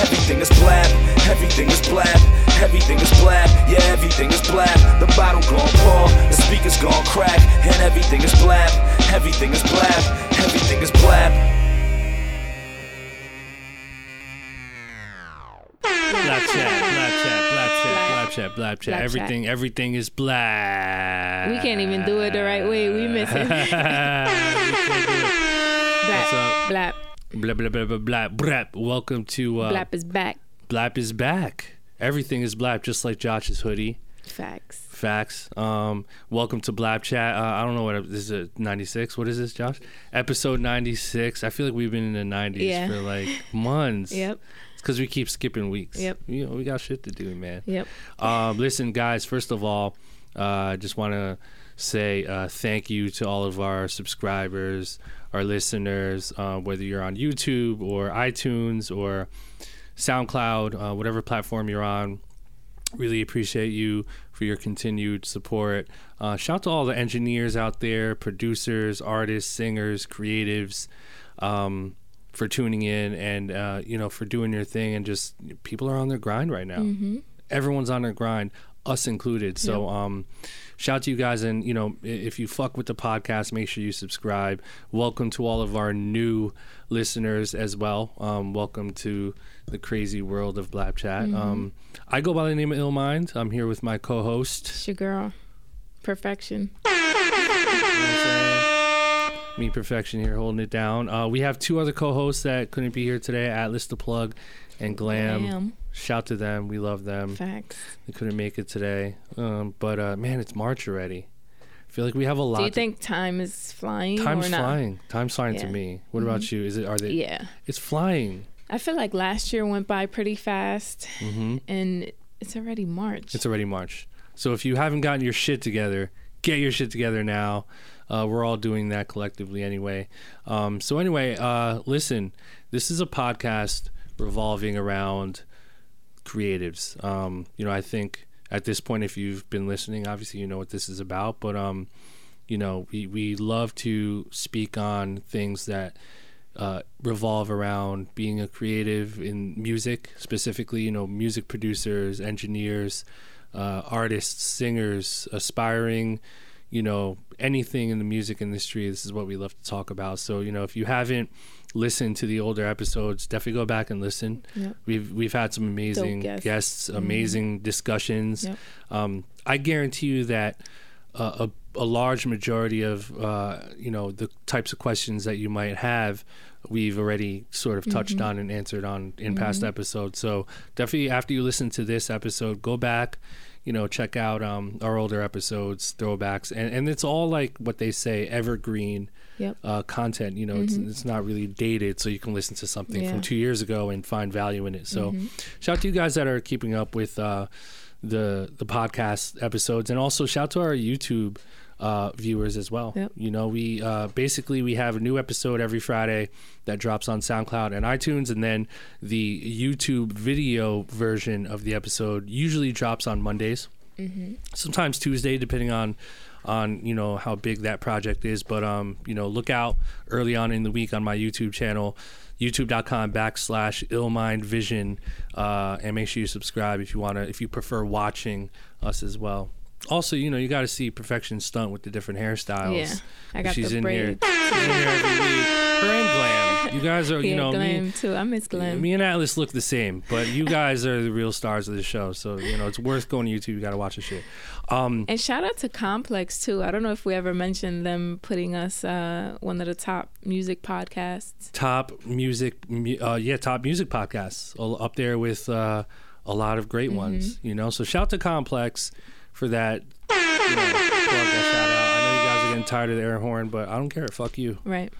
everything is blap, everything is blap, everything is blap, yeah, everything is blap. The bottle gon' pour, the speakers gon' crack, and everything is blap, everything is blap, everything is blab. Blap chat, blap chat, blap chat, blap chat, blap chat. Blap Everything, everything is black. We can't even do it the right way. We missing. What's Blap, up? blap, Blah blah blah blah blah. Blap. Welcome to uh, blap is back. Blap is back. Everything is blap, just like Josh's hoodie. Facts. Facts. Um, welcome to Blap Chat. Uh, I don't know what this is. A 96. What is this, Josh? Episode 96. I feel like we've been in the 90s Yeah. for like months. Yep. It's because we keep skipping weeks. Yep. You know, we got shit to do, man. Yep. Um, listen, guys. First of all, uh, I just want to say uh, thank you to all of our subscribers, our listeners, uh, whether you're on YouTube or iTunes or SoundCloud, uh, whatever platform you're on. Really appreciate you for your continued support. Uh, shout out to all the engineers out there, producers, artists, singers, creatives. Um, for tuning in and uh, you know for doing your thing and just people are on their grind right now everyone's on their grind us included so um shout out to you guys and you know if you fuck with the podcast make sure you subscribe welcome to all of our new listeners as well um welcome to the crazy world of blap chat um i go by the name of Illmind i'm here with my co-host It's your girl. Perfection. You know what I'm saying? Me perfection here, holding it down. Uh, we have two other co-hosts that couldn't be here today: Atlas the Plug and Glam. Damn. Shout to them. We love them. Facts. They couldn't make it today, um, but uh, man, it's March already. I feel like we have a lot. Do you to- think time is flying time's or not? flying? Time's flying to Yeah. Mm-hmm. me. What about you? Is it? Are they? Yeah. It's flying. I feel like last year went by pretty fast hmm and it's already March. It's already March. So if you haven't gotten your shit together, get your shit together now. Uh, we're all doing that collectively anyway. Um, so anyway, uh, listen, this is a podcast revolving around creatives. Um, you know, I think at this point, if you've been listening, obviously you know what this is about. But um, you know, we we love to speak on things that uh, revolve around being a creative in music, specifically, you know, music producers, engineers, uh, artists, singers, aspiring, you know, anything in the music industry. This is what we love to talk about. So, you know, if you haven't listened to the older episodes, definitely go back and listen. Yep. We've we've had some amazing guests. guests, amazing discussions. Yep. Um, I guarantee you that uh, a, a large majority of uh, you know the types of questions that you might have we've already sort of touched on and answered on in past episodes so definitely after you listen to this episode go back you know check out um, our older episodes throwbacks and, and it's all like what they say evergreen Yep. uh, content you know it's, it's not really dated so you can listen to something from two years ago and find value in it. So shout out to you guys that are keeping up with uh, the the podcast episodes and also shout out to our youtube uh, viewers as well. Yep. you know we uh, basically we have a new episode every friday that drops on soundcloud and itunes and then the youtube video version of the episode usually drops on mondays. Sometimes tuesday depending on on you know how big that project is. But um you know look out early on in the week on my youtube channel youtube.com backslash illmindvision, uh, and make sure you subscribe if you want to if you prefer watching us as well also you know you got to see perfection stunt with the different hairstyles Yeah. I got she's the in here braids. she's in here every week her and glam you guys are you yeah, know me, too. I miss Glam. me and Atlas look the same, but you guys are the real stars of the show. So you know it's worth going to YouTube. You got to watch the shit. Um, And shout out to Complex too. I don't know if we ever mentioned them putting us uh, one of the top music podcasts. top music, uh, yeah, top music podcasts up there with uh, a lot of great ones. You know, so shout to Complex for that. You know, that out. I know you guys are getting tired of the air horn, but I don't care. Fuck you. Right.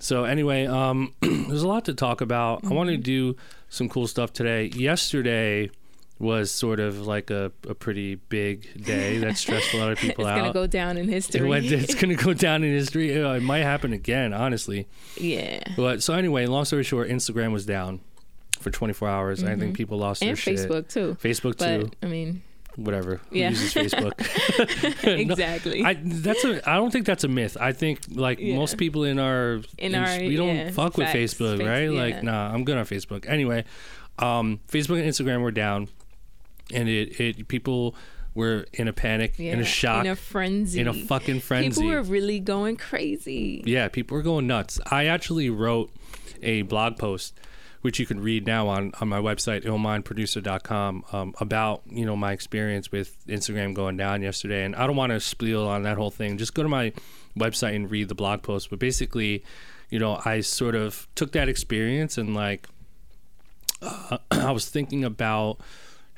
So anyway, um, there's a lot to talk about. I want to do some cool stuff today. Yesterday was sort of like a, a pretty big day that stressed a lot of people It's out. It's gonna go down in it history. went, it's gonna go down in history. It might happen again, honestly. yeah. But so anyway, long story short, Instagram was down for 24 hours. I think people lost their Mm-hmm. And shit. Facebook too. Facebook But too. I mean, Whatever. Who Yeah. uses Facebook? No, exactly. I that's a I don't think that's a myth. I think like Yeah. most people in our In our- we don't yeah, fuck with. Facebook, Face- right? Like nah, I'm good on Facebook. Anyway, um Facebook and Instagram were down and it it people were in a panic, yeah. in a shock, In a frenzy. in a fucking frenzy. People were really going crazy. Yeah, people were going nuts. I actually wrote a blog post, which you can read now on, on my website, illmindproducer.com, um, about, you know, my experience with Instagram going down yesterday. And I don't want to spiel on that whole thing. Just go to my website and read the blog post. But basically, you know, I sort of took that experience and like, uh, I was thinking about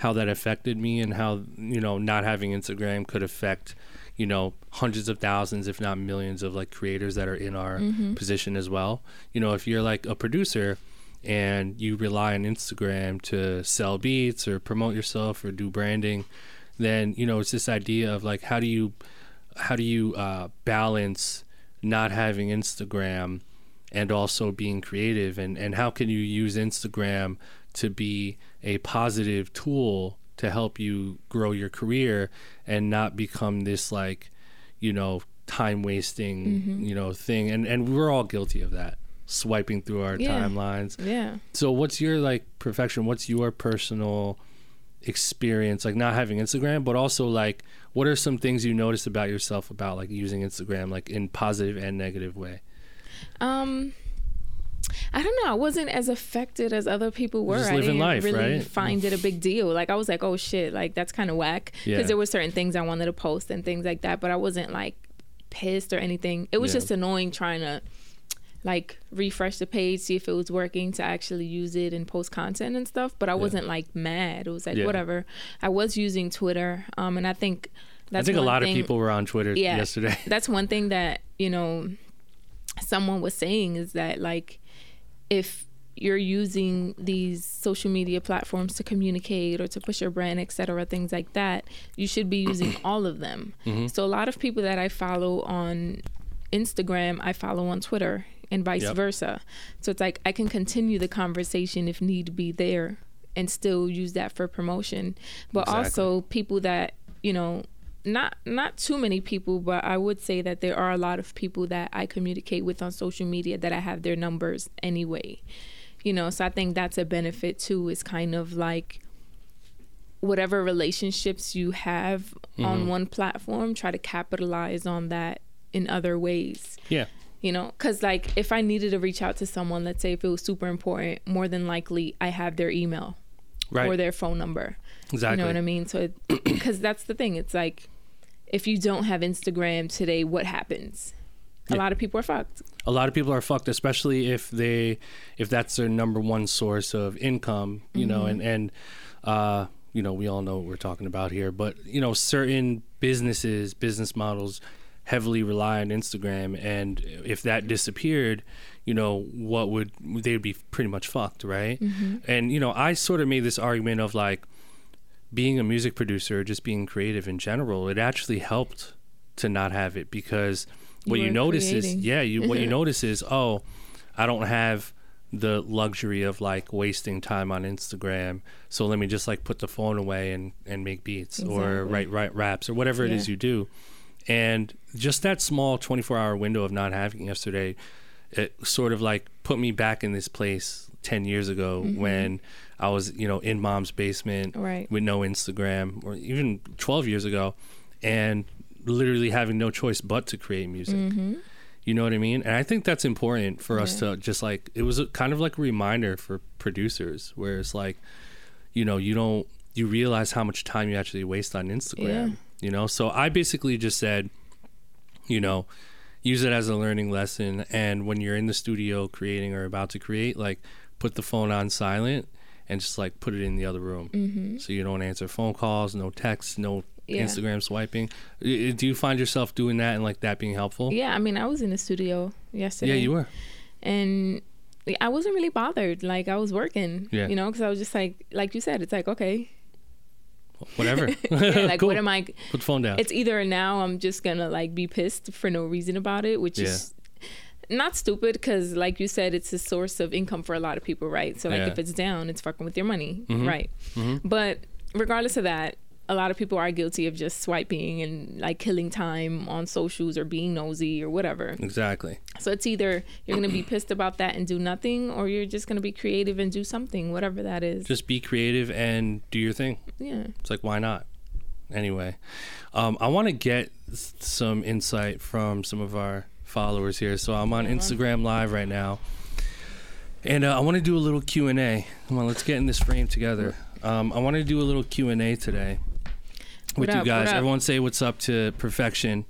how that affected me and how you know not having Instagram could affect you know hundreds of thousands if not millions of like creators that are in our position as well you know if you're like a producer and you rely on Instagram to sell beats or promote yourself or do branding then you know it's this idea of like how do you how do you uh, balance not having Instagram and also being creative? And, and how can you use Instagram to be a positive tool to help you grow your career and not become this like you know time wasting you know thing? And and we're all guilty of that swiping through our Yeah. timelines Yeah. so what's your like perfection what's your personal experience like not having instagram but also like what are some things you notice about yourself about like using instagram like in positive and negative way Um, I don't know. I wasn't as affected as other people were. Just I didn't life, really right? find it a big deal. Like I was like, oh shit, like that's kind of whack. Because Yeah. there were certain things I wanted to post and things like that, but I wasn't like pissed or anything. It was Yeah. just annoying trying to like refresh the page, see if it was working to actually use it and post content and stuff. But I wasn't like mad. It was like Yeah. whatever. I was using Twitter, um, and I think that's i think a lot thing- of people were on twitter yeah, yesterday That's one thing that, you know, someone was saying is that like if you're using these social media platforms to communicate or to push your brand, etc., things like that, you should be using all of them. Mm-hmm. So a lot of people that I follow on Instagram, I follow on Twitter and vice Yep. versa. So it's like I can continue the conversation if need be there and still use that for promotion. But Exactly. also people that, you know, not not too many people, but I would say that there are a lot of people that I communicate with on social media that I have their numbers anyway. You know, so I think that's a benefit too. Is kind of like whatever relationships you have on mm-hmm. one platform, try to capitalize on that in other ways yeah you know because like if i needed to reach out to someone let's say if it was super important more than likely i have their email right. or their phone number. Exactly you know what i mean? So because that's the thing. It's like if you don't have instagram today what happens? A Yeah. lot of people are fucked. A lot of people are fucked especially if they if that's their number one source of income you know and and uh you know we all know what we're talking about here but you know certain businesses business models heavily rely on instagram and if that disappeared you know what would they would be pretty much fucked right mm-hmm. and you know i sort of made this argument of like being a music producer, just being creative in general, it actually helped to not have it because what You you, notice is yeah, you what you notice is oh, I don't have the luxury of like wasting time on Instagram. So let me just like put the phone away and and make beats or write write raps or whatever it is you do. And just that small 24-hour window of not having yesterday it sort of like put me back in this place 10 years ago mm-hmm. when I was, you know, in mom's basement Right. with no Instagram or even 12 years ago and literally having no choice but to create music. Mm-hmm. You know what I mean? And I think that's important for us to just like, it was a, kind of like a reminder for producers where it's like, you know, you don't, you realize how much time you actually waste on Instagram, Yeah. You know? So I basically just said, you know, use it as a learning lesson. And when you're in the studio creating or about to create, like put the phone on silent and just like put it in the other room. Mm-hmm. So you don't answer phone calls, no texts, no Yeah. Instagram swiping. Do you find yourself doing that and like that being helpful? Yeah, I mean, I was in the studio yesterday. Yeah, you were. and I wasn't really bothered. Like I was working, Yeah. you know, because I was just like, like you said, it's like okay, Whatever. yeah, like Cool. what am I? Put the phone down. It's either now I'm just gonna like be pissed for no reason about it, which is not stupid because, like you said, it's a source of income for a lot of people, right? So like Yeah. if it's down, it's fucking with your money, Mhm. right? But regardless of that. A lot of people are guilty of just swiping and like killing time on socials or being nosy or whatever. exactly. So it's either you're going to be pissed about that and do nothing, or you're just going to be creative and do something, whatever that is. Just be creative and do your thing. yeah. It's like why not? Anyway, um, I want to get some insight from some of our followers here. So I'm on Instagram Live right now, and uh, I want to do a little Q and A. Come on, let's get in this frame together. Um, I want to do a little Q and A today with What you up, guys. Everyone say what's up to Perfection.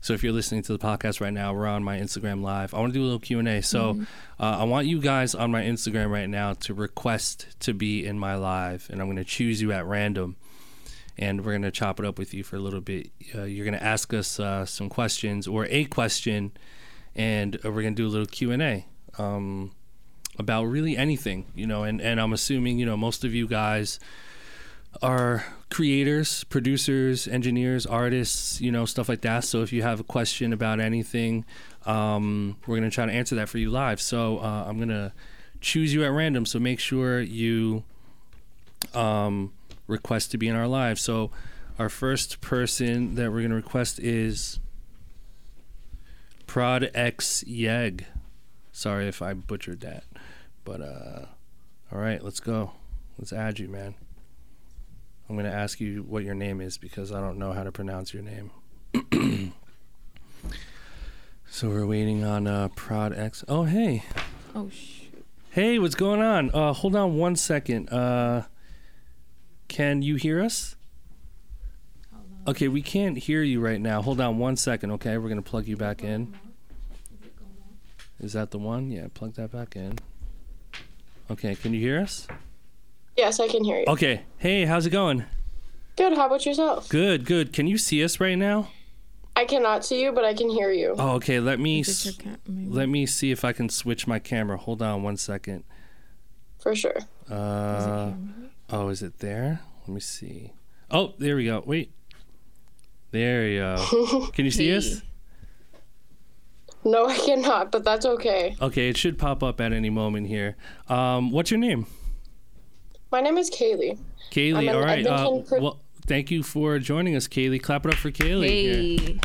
So if you're listening to the podcast right now, we're on my Instagram Live. I want to do a little Q and A. So uh, I want you guys on my Instagram right now to request to be in my live, and I'm going to choose you at random and we're going to chop it up with you for a little bit. Uh, you're going to ask us uh, some questions or a question, and uh, we're going to do a little Q and A um, about really anything, you know. And, and I'm assuming you know most of you guys are creators, producers, engineers, artists, you know, stuff like that. So if you have a question about anything, um, we're going to try to answer that for you live. So uh, I'm going to choose you at random. So make sure you um, request to be in our live. So our first person that we're going to request is Prod X Yeg. Sorry if I butchered that. But uh all right, let's go. Let's add you, man. I'm going to ask you what your name is because I don't know how to pronounce your name. so we're waiting on uh Prod X. Oh, hey. Oh shoot. Hey, what's going on? Uh, hold on one second. Uh, can you hear us? Okay, we can't hear you right now. Hold on one second, okay? We're going to plug you back in. Is that the one? Yeah, plug that back in. Okay, can you hear us? Yes, I can hear you. Okay. Hey, how's it going? Good. How about yourself? Good, good. Can you see us right now? I cannot see you, but I can hear you. Oh, okay. Let me s- your let me see if I can switch my camera. Hold on one second. For sure. Uh, oh, is it there? Let me see. Oh, there we go. Wait. There you go. Can you see us? No, I cannot, but that's okay. Okay, it should pop up at any moment here. Um, what's your name? My name is Kaylee. Kaylee. An All right. Uh, pro- well, thank you for joining us, Kaylee. Clap it up for Kaylee. here. Hey,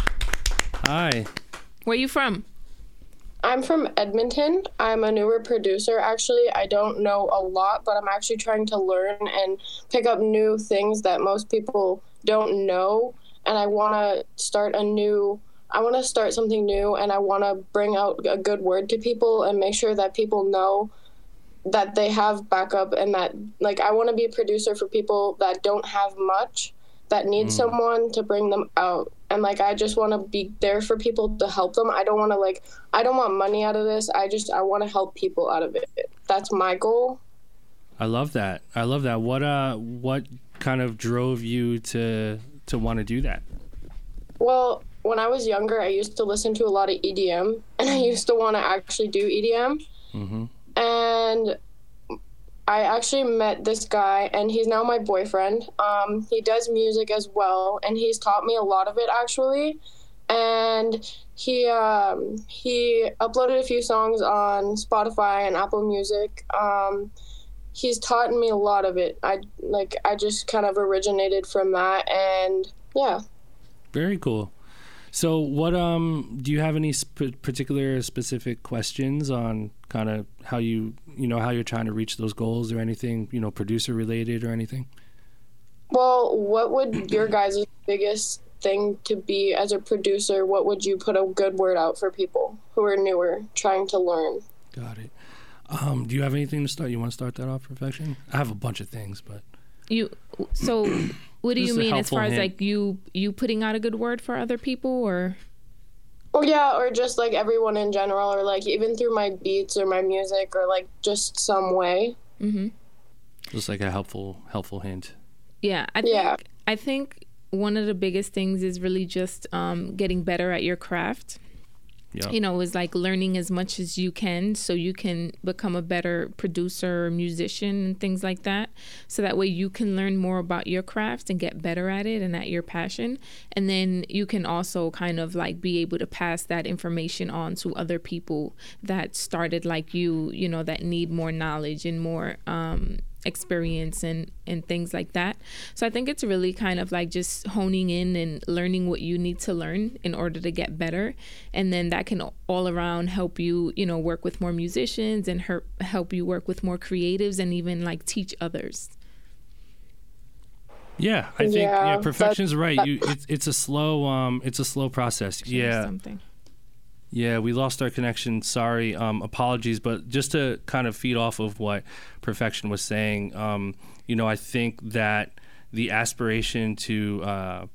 Hi. where are you from? I'm from Edmonton. I'm a newer producer, actually. I don't know a lot, but I'm actually trying to learn and pick up new things that most people don't know. And I want to start a new, I want to start something new and I want to bring out a good word to people and make sure that people know that they have backup and that, like, I want to be a producer for people that don't have much, that need someone to bring them out. And, like, I just want to be there for people to help them. I don't want to, like, I don't want money out of this. I just I want to help people out of it. That's my goal. I love that. I love that. What uh, what kind of drove you to to want to do that? Well, when I was younger, I used to listen to a lot of EDM, and I used to want to actually do EDM. Mm-hmm. And I actually met this guy, and he's now my boyfriend. Um, he does music as well, and he's taught me a lot of it actually. And he um, he uploaded a few songs on Spotify and Apple Music. Um, he's taught me a lot of it. I like I just kind of originated from that, and yeah. Very cool. So, what um do you have any sp- particular specific questions on kind of how you you know how you're trying to reach those goals or anything you know producer related or anything? Well, what would your guys' biggest thing to be as a producer? What would you put a good word out for people who are newer, trying to learn? Got it. Um, do you have anything to start? You want to start that off, perfection? I have a bunch of things, but You so what do you Just a mean as helpful far as like you you putting out a good word for other people or Or yeah, or just like everyone in general, or like even through my beats or my music, or like just some way. mm-hmm. just like a helpful helpful hint. Yeah, I think Yeah. I think one of the biggest things is really just um, getting better at your craft Yeah. you know is like learning as much as you can so you can become a better producer musician and things like that so that way you can learn more about your craft and get better at it and at your passion and then you can also kind of like be able to pass that information on to other people that started like you you know that need more knowledge and more um experience and and things like that. So i think it's really kind of like just honing in and learning what you need to learn in order to get better. And then that can all around help you you know work with more musicians and her- help you work with more creatives and even like teach others. Yeah, I think Yeah, yeah, that's- perfection's right. You, it's it's a slow um, it's a slow process. Yeah, something yeah, we lost our connection. Sorry, um, apologies. But just to kind of feed off of what perfection was saying, um, you know, I think that the aspiration to, uh,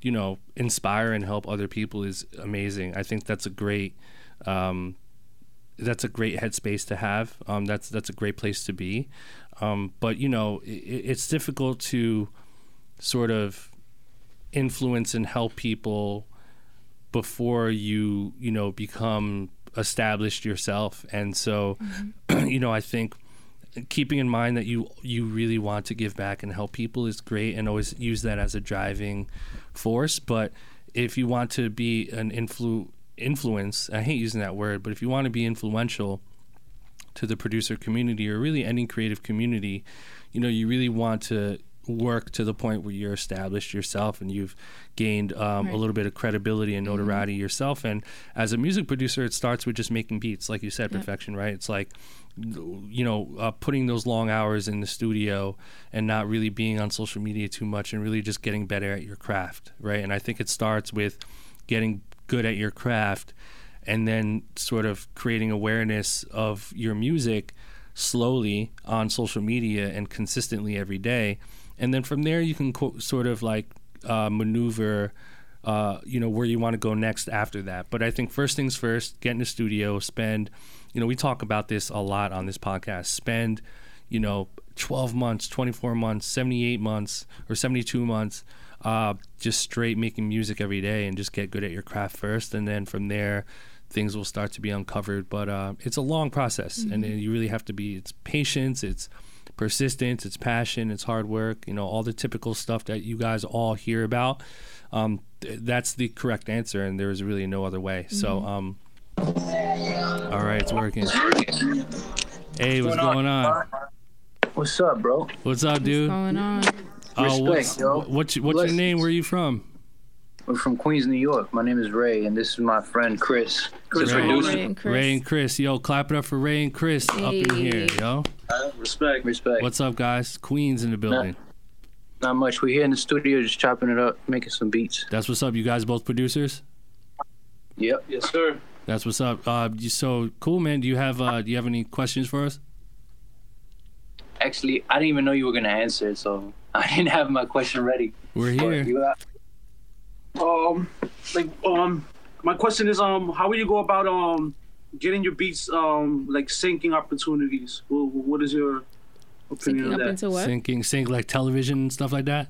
you know, inspire and help other people is amazing. I think that's a great. Um, that's a great headspace to have. Um, that's that's a great place to be. Um, but you know, it, it's difficult to sort of influence and help people before you you know become established yourself. And so mm-hmm. you know i think keeping in mind that you you really want to give back and help people is great and always use that as a driving force. But if you want to be an influ influence i hate using that word but if you want to be influential to the producer community or really any creative community you know you really want to work to the point where you're established yourself and you've gained um, a little bit of credibility and notoriety yourself. And as a music producer it starts with just making beats like you said Yeah. perfection right? It's like you know uh, putting those long hours in the studio and not really being on social media too much and really just getting better at your craft right? And i think it starts with getting good at your craft and then sort of creating awareness of your music slowly on social media and consistently every day and then from there you can co- sort of like uh, maneuver uh, you know where you want to go next after that. But i think first things first get in the studio spend you know we talk about this a lot on this podcast. Spend you know 12 months 24 months 78 months or 72 months uh, just straight making music every day and just get good at your craft first. And then from there things will start to be uncovered. But uh, it's a long process and you really have to be it's patience it's persistence it's passion it's hard work you know all the typical stuff that you guys all hear about um, th- that's the correct answer and there is really no other way so um, all right it's working hey what's going on What's up, bro? what's up dude What's going on Uh, Respect, what's, yo. what's, your- what's your name where are you from We're from Queens, New York. My name is Ray, and this is my friend Chris. Chris Ray. Ray and Chris. Ray and Chris, yo, clap it up for Ray and Chris up in here, Hey. Yo. Respect, respect. What's up, guys? Queens in the building. Not much. We're here in the studio, just chopping it up, making some beats. That's what's up. You guys both producers. Yep. Yes, sir. That's what's up. Uh, you, so cool, man. Do you have uh, do you have any questions for us? Actually, I didn't even know you were gonna answer, so I didn't have my question ready. We're here. Um, like um, my question is um, how will you go about um, getting your beats um, like syncing opportunities? What, what is your opinion Syncing on up that? into what? Syncing, sync like television and stuff like that.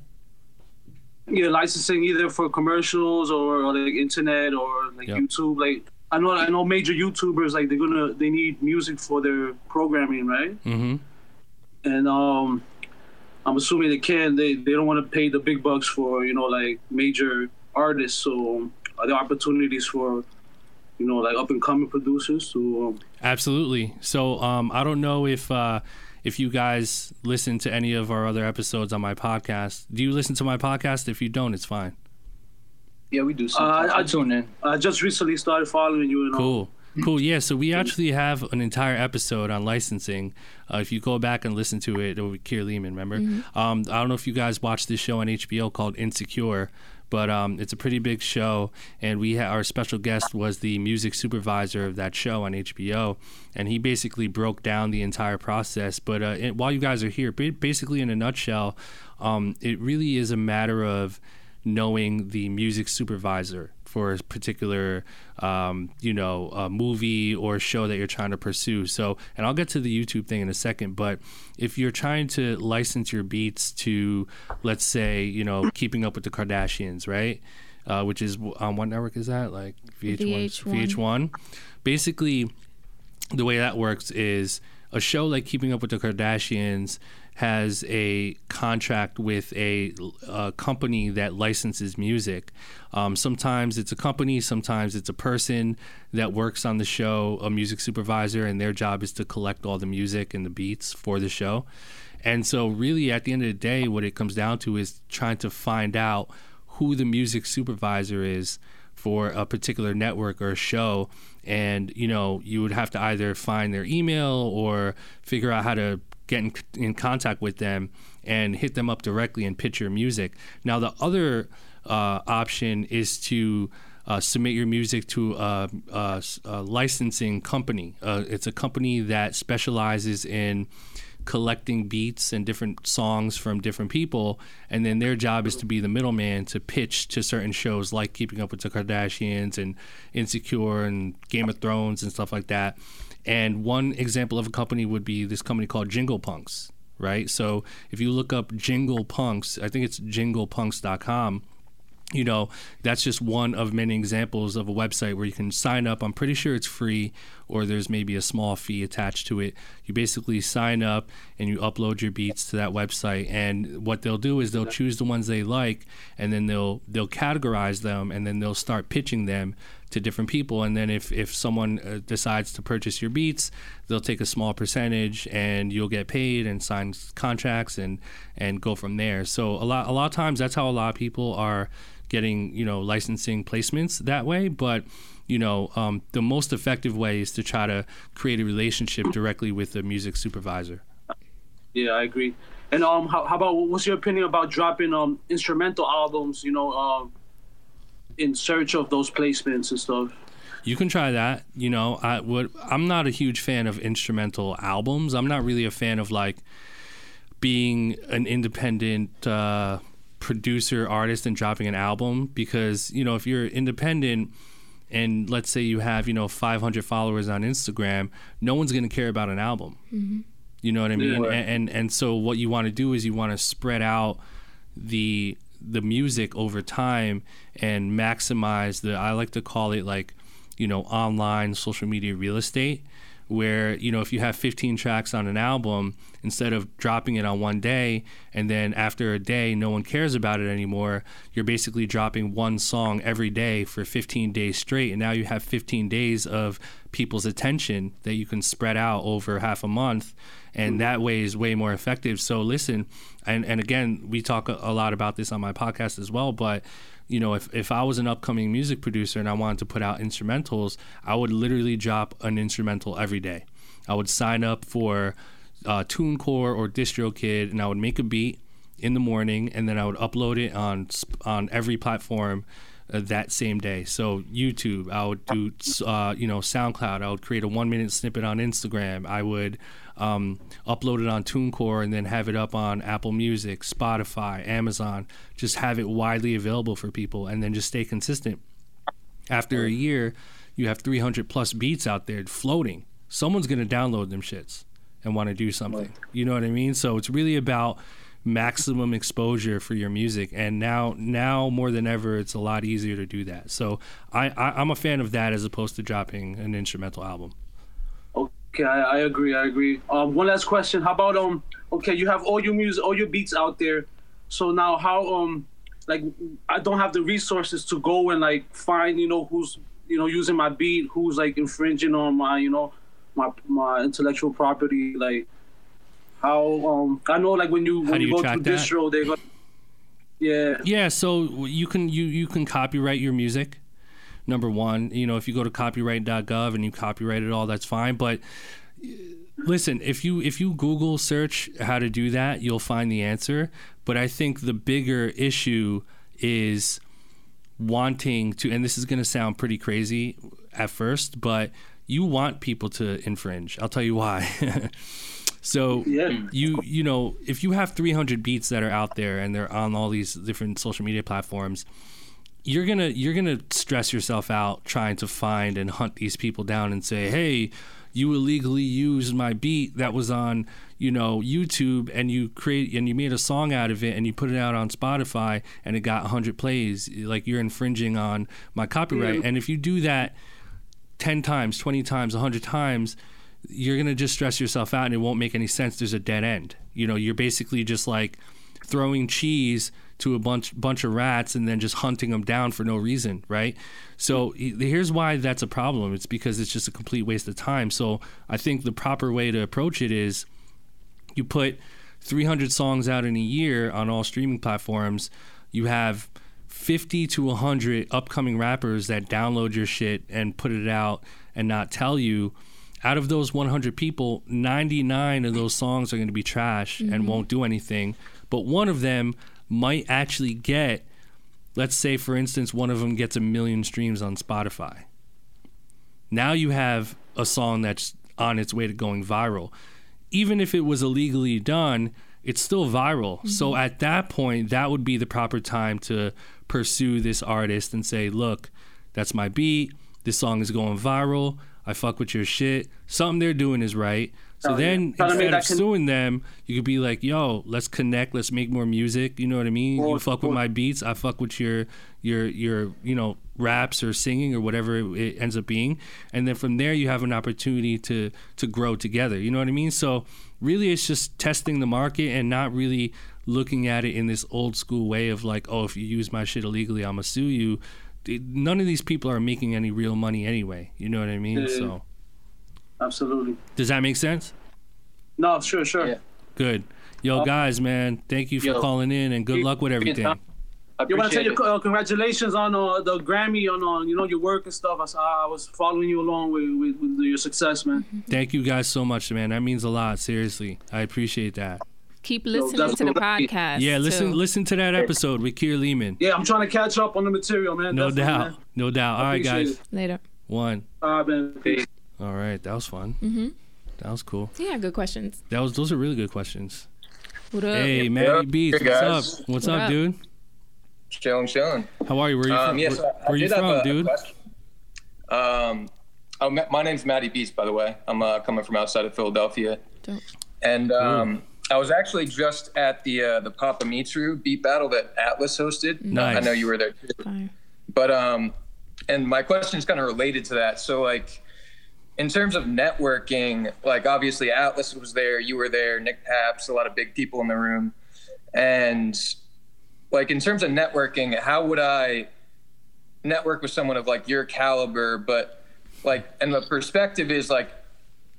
yeah, licensing either for commercials or, or like internet or like Yep. YouTube. Like I know I know major YouTubers like they're gonna they need music for their programming, right? Mm-hmm. And um, I'm assuming they can. They they don't want to pay the big bucks for you know like major artists. So are there opportunities for you know like up and coming producers to um, Absolutely. So um, I don't know if uh, if you guys listen to any of our other episodes on my podcast. Do you listen to my podcast? If you don't, it's fine. Yeah, we do. Uh, I- I tune in. I just recently started following you and all. Cool. Cool. Yeah. So we actually have an entire episode on licensing. Uh, if you go back and listen to it, it will be Kier Lehman, remember? Um, I don't know if you guys watched this show on HBO called Insecure, but um, it's a pretty big show. And we ha- our special guest was the music supervisor of that show on HBO. And he basically broke down the entire process. But uh, it, while you guys are here, basically in a nutshell, um, it really is a matter of knowing the music supervisor for a particular um, you know a movie or show that you're trying to pursue. So and i'll get to the youtube thing in a second but if you're trying to license your beats to let's say you know keeping up with the kardashians right? Uh, which is on what network is that? Like vh1 VH1. vh1 basically the way that works is a show like Keeping Up with the Kardashians has a contract with a, a company that licenses music. Um, sometimes it's a company, sometimes it's a person that works on the show, a music supervisor, and their job is to collect all the music and the beats for the show. And so, really, at the end of the day, what it comes down to is trying to find out who the music supervisor is for a particular network or a show and you know you would have to either find their email or figure out how to get in, in contact with them and hit them up directly and pitch your music now the other uh, option is to uh, submit your music to a, a, a licensing company uh, it's a company that specializes in collecting beats and different songs from different people, and then their job is to be the middleman to pitch to certain shows like Keeping Up with the Kardashians and Insecure and Game of Thrones and stuff like that. And one example of a company would be this company called Jingle Punks, right? So if you look up Jingle Punks, I think it's jinglepunks.com you know, that's just one of many examples of a website where you can sign up. I'm pretty sure it's free or there's maybe a small fee attached to it. You basically sign up and you upload your beats to that website and what they'll do is they'll choose the ones they like and then they'll they'll categorize them and then they'll start pitching them to different people and then if if someone uh, decides to purchase your beats they'll take a small percentage and you'll get paid and sign contracts and and go from there so a lot a lot of times that's how a lot of people are getting you know licensing placements that way but you know um, the most effective way is to try to create a relationship directly with the music supervisor Yeah, I agree. And um, how, how about what's your opinion about dropping um instrumental albums? You know, um, in search of those placements and stuff. you can try that you know i would i'm not a huge fan of instrumental albums i'm not really a fan of like being an independent uh, producer artist and dropping an album because you know if you're independent and let's say you have you know 500 followers on instagram no one's going to care about an album you know what i mean Yeah. and, and and so what you want to do is you want to spread out the the music over time and maximize the I like to call it like you know online social media real estate where you know if you have 15 tracks on an album instead of dropping it on one day and then after a day no one cares about it anymore you're basically dropping one song every day for 15 days straight. And now you have 15 days of people's attention that you can spread out over half a month. And hmm. that way is way more effective. So listen and and again we talk a, lot about this on my podcast as well but you know if, if i was an upcoming music producer and i wanted to put out instrumentals i would literally drop an instrumental every day i would sign up for uh, tunecore or distrokid and i would make a beat in the morning and then i would upload it on on every platform uh, that same day. So YouTube, I would do, uh, you know, SoundCloud. I would create a one minute snippet on Instagram. I would um, upload it on TuneCore and then have it up on Apple Music, Spotify, Amazon. Just have it widely available for people, and then just stay consistent. After a year, you have 300 plus beats out there floating. Someone's gonna download them shits and want to do something. You know what I mean? So it's really about maximum exposure for your music and now now more than ever it's a lot easier to do that so I, I i'm a fan of that as opposed to dropping an instrumental album Okay, I, I agree. I agree. Um, one last question. How about um? Okay, you have all your music, all your beats out there. So now, how um, like I don't have the resources to go and like find you know who's you know using my beat, who's like infringing on my you know my my intellectual property. Like how um I know like when you How when you, you go that? distro, they go. Yeah. Yeah, so you can you you can copyright your music. Number one, you know, if you go to copyright.gov and you copyright it all, that's fine. But uh, listen, if you if you Google search how to do that, you'll find the answer. But I think the bigger issue is wanting to, and this is going to sound pretty crazy at first, but you want people to infringe. I'll tell you why. So Yeah. you you know if you have 300 beats that are out there and they're on all these different social media platforms, you're gonna you're gonna stress yourself out trying to find and hunt these people down and say, hey, you illegally used my beat that was on you know YouTube and you create and you made a song out of it and you put it out on Spotify and it got 100 plays. Like you're infringing on my copyright. And if you do that 10 times, 20 times, 100 times, you're going to just stress yourself out and it won't make any sense. There's a dead end. You know, you're basically just like throwing cheese to a bunch bunch of rats and then just hunting them down for no reason, right? So here's why that's a problem. It's because it's just a complete waste of time. So I think the proper way to approach it is you put 300 songs out in a year on all streaming platforms. You have 50 to 100 upcoming rappers that download your shit and put it out and not tell you. Out of those 100 people, 99 of those songs are going to be trash and mm-hmm. won't do anything. But one of them might actually get, let's say, for instance, one of them gets a million streams on Spotify. Now you have a song that's on its way to going viral. Even if it was illegally done, it's still viral. So mm-hmm. at that point, that would be the proper time to pursue this artist and say, look, that's my beat. This song is going viral. I fuck with your shit. Something they're doing is right. So Oh, then Trying to make instead of that con- suing them, you could be like, yo, let's connect, let's make more music. You know what I mean? you Or- fuck with my beats, I fuck with your your your, you know, raps or singing or whatever it, it ends up being. And then from there you have an opportunity to to grow together. You know what I mean? So really it's just testing the market and not really looking at it in this old school way of like, oh, if you use my shit illegally, I'm gonna sue you. None of these people are making any real money anyway. You know what I mean? Yeah. So Absolutely. does that make sense? No, sure, sure. Yeah. Good. Yo, guys, man, thank you for Yo. calling in and good luck with everything. You want to tell appreciate you uh, congratulations on uh, the Grammy on uh, you know your work and stuff. I, saw, I was following you along with, with, with your success, man. Thank you guys so much, man. That means a lot. Seriously, I appreciate that. Keep listening to the podcast. Yeah, listen, too. listen to that episode with Kier Lehman. Yeah, I'm trying to catch up on the material, man. No Definitely, doubt, man. no doubt. All right, guys. it. later. One. All right, man. Peace. All right, that was fun. Mhm. That was cool. Yeah, good questions. That was. Those are really good questions. What up? Hey, Matty Beats, Hey, what's up? What's What up, up? dude? Chilling, chilling. How are you? Where are you Um, from? yes, where I, I where you from, a, a dude? question. Um, oh, my name's Maddie Beast, by the way. I'm uh, coming from outside of Philadelphia, Dope. and um, I was actually just at the uh, the Papa Mitru beat battle that Atlas hosted. Nice. I know you were there too. Fire. But um, and my question is kind of related to that. So like, in terms of networking, like obviously Atlas was there, you were there, Nick Paps, a lot of big people in the room, and like in terms of networking, how would I network with someone of like your caliber? But like, and the perspective is like,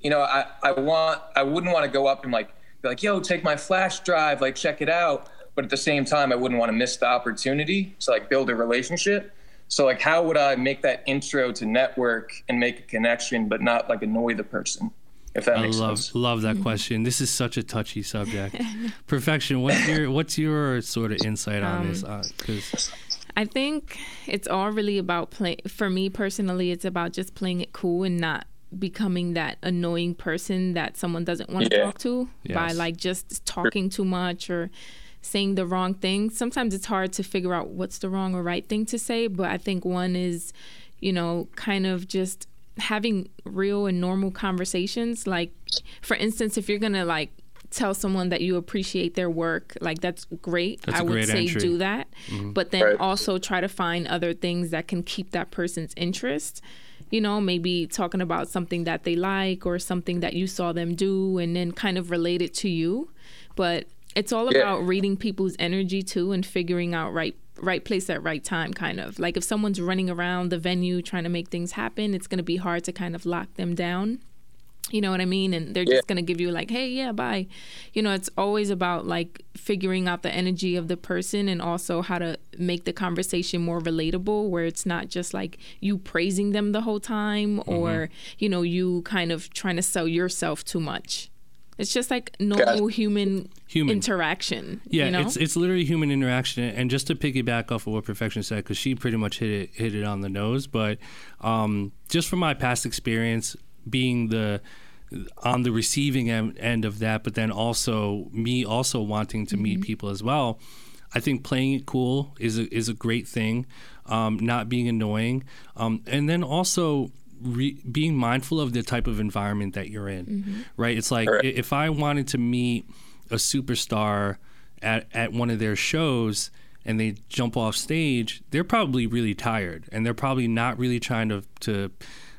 you know, I I want I wouldn't want to go up and like be like, yo, take my flash drive, like check it out. But at the same time, I wouldn't want to miss the opportunity to like build a relationship. So like, how would I make that intro to network and make a connection, but not like annoy the person? If that I makes love sense. love that question. This is such a touchy subject. Perfection. What's your what's your sort of insight on this? Um, Because I think it's all really about play. For me personally, it's about just playing it cool and not becoming that annoying person that someone doesn't want to Yeah. talk to by like just talking too much or saying the wrong thing. Sometimes it's hard to figure out what's the wrong or right thing to say, but I think one is, you know, kind of just having real and normal conversations. Like, for instance, if you're gonna like tell someone that you appreciate their work, like that's great. That's I a would great say entry. do that, mm-hmm. but then Right. also try to find other things that can keep that person's interest. You know, maybe talking about something that they like or something that you saw them do, and then kind of relate it to you. But it's all Yeah. about reading people's energy too and figuring out right right place at right time kind of like if someone's running around the venue trying to make things happen it's going to be hard to kind of lock them down you know what I mean? And they're Yeah. just gonna give you like, hey, yeah, bye. You know, it's always about like figuring out the energy of the person and also how to make the conversation more relatable, where it's not just like you praising them the whole time mm-hmm. or you know you kind of trying to sell yourself too much. It's just like normal human, Human. interaction. Yeah, you know? it's it's literally human interaction, and just to piggyback off of what Perfection said, because she pretty much hit it hit it on the nose. But um, just from my past experience, being the on the receiving end of that, but then also me also wanting to meet people as well. I think playing it cool is a, is a great thing, um, not being annoying, um, and then also re- being mindful of the type of environment that you're in. Right? It's like Correct. i- if I wanted to meet a superstar at at one of their shows and they jump off stage, they're probably really tired and they're probably not really trying to to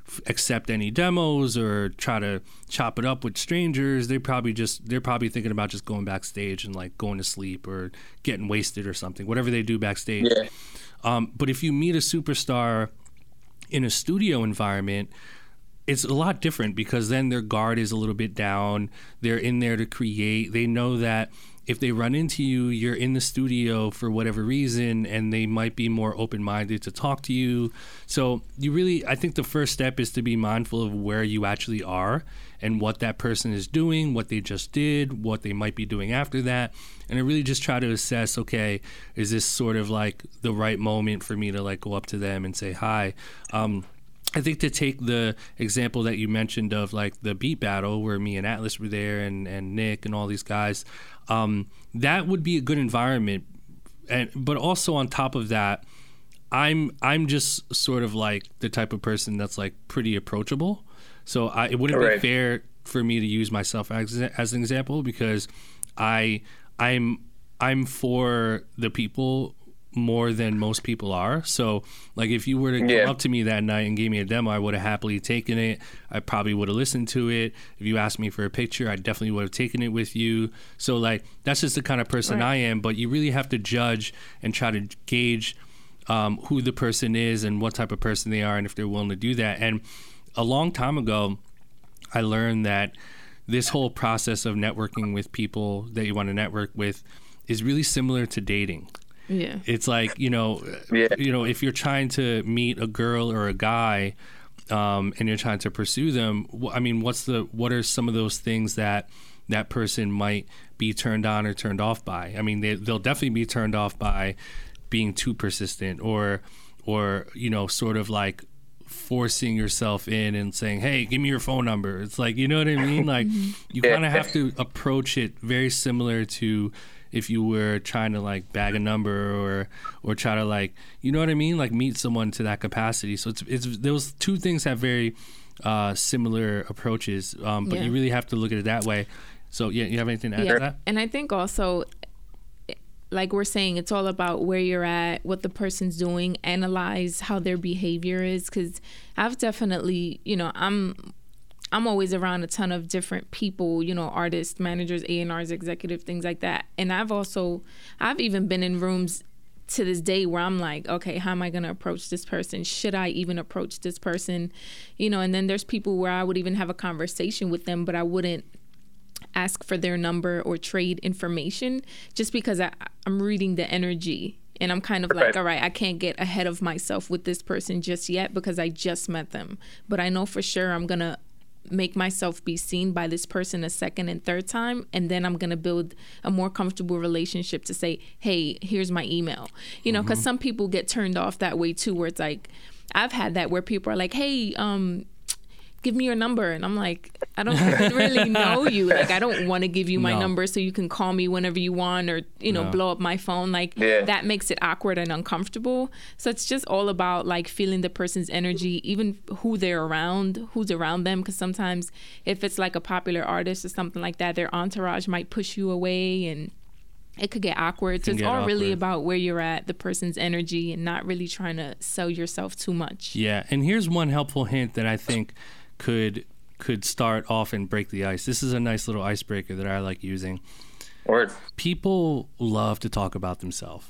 f- accept any demos or try to chop it up with strangers. They probably just they're probably thinking about just going backstage and like going to sleep or getting wasted or something, whatever they do backstage. Yeah. Um, but if you meet a superstar in a studio environment, it's a lot different because then their guard is a little bit down. They're in there to create. They know that if they run into you, you're in the studio for whatever reason, and they might be more open minded to talk to you. So, you really, I think the first step is to be mindful of where you actually are and what that person is doing, what they just did, what they might be doing after that. And I really just try to assess okay, is this sort of like the right moment for me to like go up to them and say hi? Um, I think to take the example that you mentioned of like the beat battle where me and Atlas were there and, and Nick and all these guys, um, that would be a good environment. And but also on top of that, I'm I'm just sort of like the type of person that's like pretty approachable. So I, it wouldn't Right. be fair for me to use myself as, as an example because I I'm I'm for the people more than most people are. So like if you were to come up to me that night and gave me a demo, I would have happily taken it. I probably would have listened to it. If you asked me for a picture, I definitely would have taken it with you. So like that's just the kind of person Right. I am. But you really have to judge and try to gauge um, who the person is and what type of person they are and if they're willing to do that. And a long time ago, I learned that this whole process of networking with people that you want to network with is really similar to dating. Yeah. It's like you know, Yeah. you know, if you're trying to meet a girl or a guy, um, and you're trying to pursue them, wh- I mean, what's the what are some of those things that that person might be turned on or turned off by? I mean, they, they'll definitely be turned off by being too persistent or or you know, sort of like forcing yourself in and saying, "Hey, give me your phone number." It's like, you know what I mean? Like you kind of have to approach it very similar to if you were trying to like bag a number or or try to like, you know what I mean? Like meet someone to that capacity. So it's it's those two things have very uh, similar approaches, um, but Yeah. you really have to look at it that way. So yeah, you have anything to add to that? And I think also, like we're saying, it's all about where you're at, what the person's doing, analyze how their behavior is. Because I've definitely, you know, I'm. I'm always around a ton of different people, you know, artists, managers, A&Rs, executive, things like that. And I've also, I've even been in rooms to this day where I'm like, okay, how am I going to approach this person? Should I even approach this person? You know, and then there's people where I would even have a conversation with them, but I wouldn't ask for their number or trade information just because I, I'm reading the energy and I'm kind of like, all right, I can't get ahead of myself with this person just yet because I just met them. But I know for sure I'm going to make myself be seen by this person a second and third time and then I'm going to build a more comfortable relationship to say, "Hey, here's my email." You know, cuz some people get turned off that way too where it's like I've had that where people are like, "Hey, um give me your number and i'm like i don't really know you like i don't want to give you my No. number so you can call me whenever you want or you know No. blow up my phone like Yeah. that makes it awkward and uncomfortable so it's just all about like feeling the person's energy even who they're around who's around them because sometimes if it's like a popular artist or something like that their entourage might push you away and it could get awkward. So it's get all really about where you're at, the person's energy, and not really trying to sell yourself too much. Yeah, and here's one helpful hint that I think could could start off and break the ice. This is a nice little icebreaker that I like using. Word. People love to talk about themselves.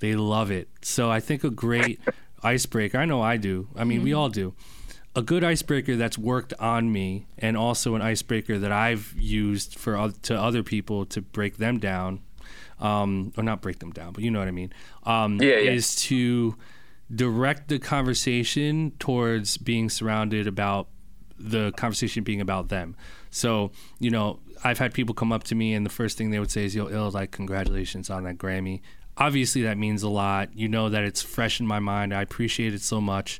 They love it. So I think a great icebreaker, I know I do. I mean, we all do. A good icebreaker that's worked on me and also an icebreaker that I've used for to other people to break them down um, or not break them down, but you know what I mean. Um, Yeah, yeah. Is to direct the conversation towards being surrounded about the conversation being about them. So, you know, I've had people come up to me and the first thing they would say is, Yo, ill, like, congratulations on that Grammy. Obviously, that means a lot. You know that it's fresh in my mind. I appreciate it so much.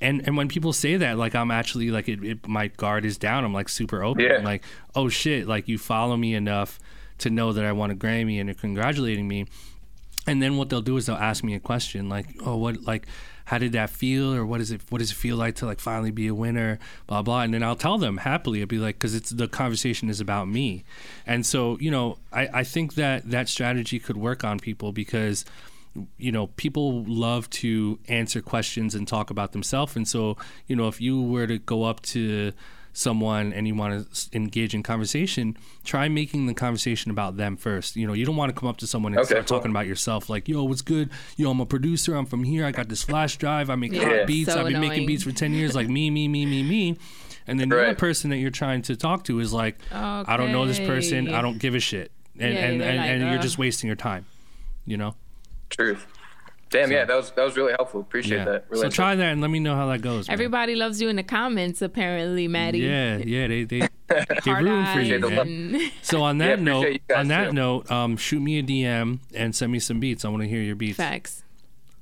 and and when people say that, like I'm actually like it, it my guard is down. I'm like super open. Yeah. I'm like, oh shit, like you follow me enough to know that I want a Grammy and you're congratulating me. And then what they'll do is they'll ask me a question like, oh, what like how did that feel? Or what is it what does it feel like to like finally be a winner? Blah blah. And then i'll tell them happily. I'll be like because it's the conversation is about me. And so you know I, I think that that strategy could work on people because you know people love to answer questions and talk about themselves. And so you know if you were to go up to someone and you want to engage in conversation try making the conversation about them first. You know you don't want to come up to someone and Okay, start cool. talking about yourself like yo what's good? Yo i'm a producer i'm from here i got this flash drive i make Yeah, hot beats so i've been making beats for 10 years like me me me me me. And then the other person that you're trying to talk to is like i don't know this person i don't give a shit. And Yeah, and, and, like, and you're just wasting your time you know? Truth. Damn, yeah, that was that was really helpful. Appreciate yeah that. Really so try that and let me know how that goes man. Everybody loves you in the comments, apparently, Maddie. yeah yeah they they they Hard room for you the man. So on that appreciate note, on that too. note, um, shoot me a DM and send me some beats. I want to hear your beats. facts.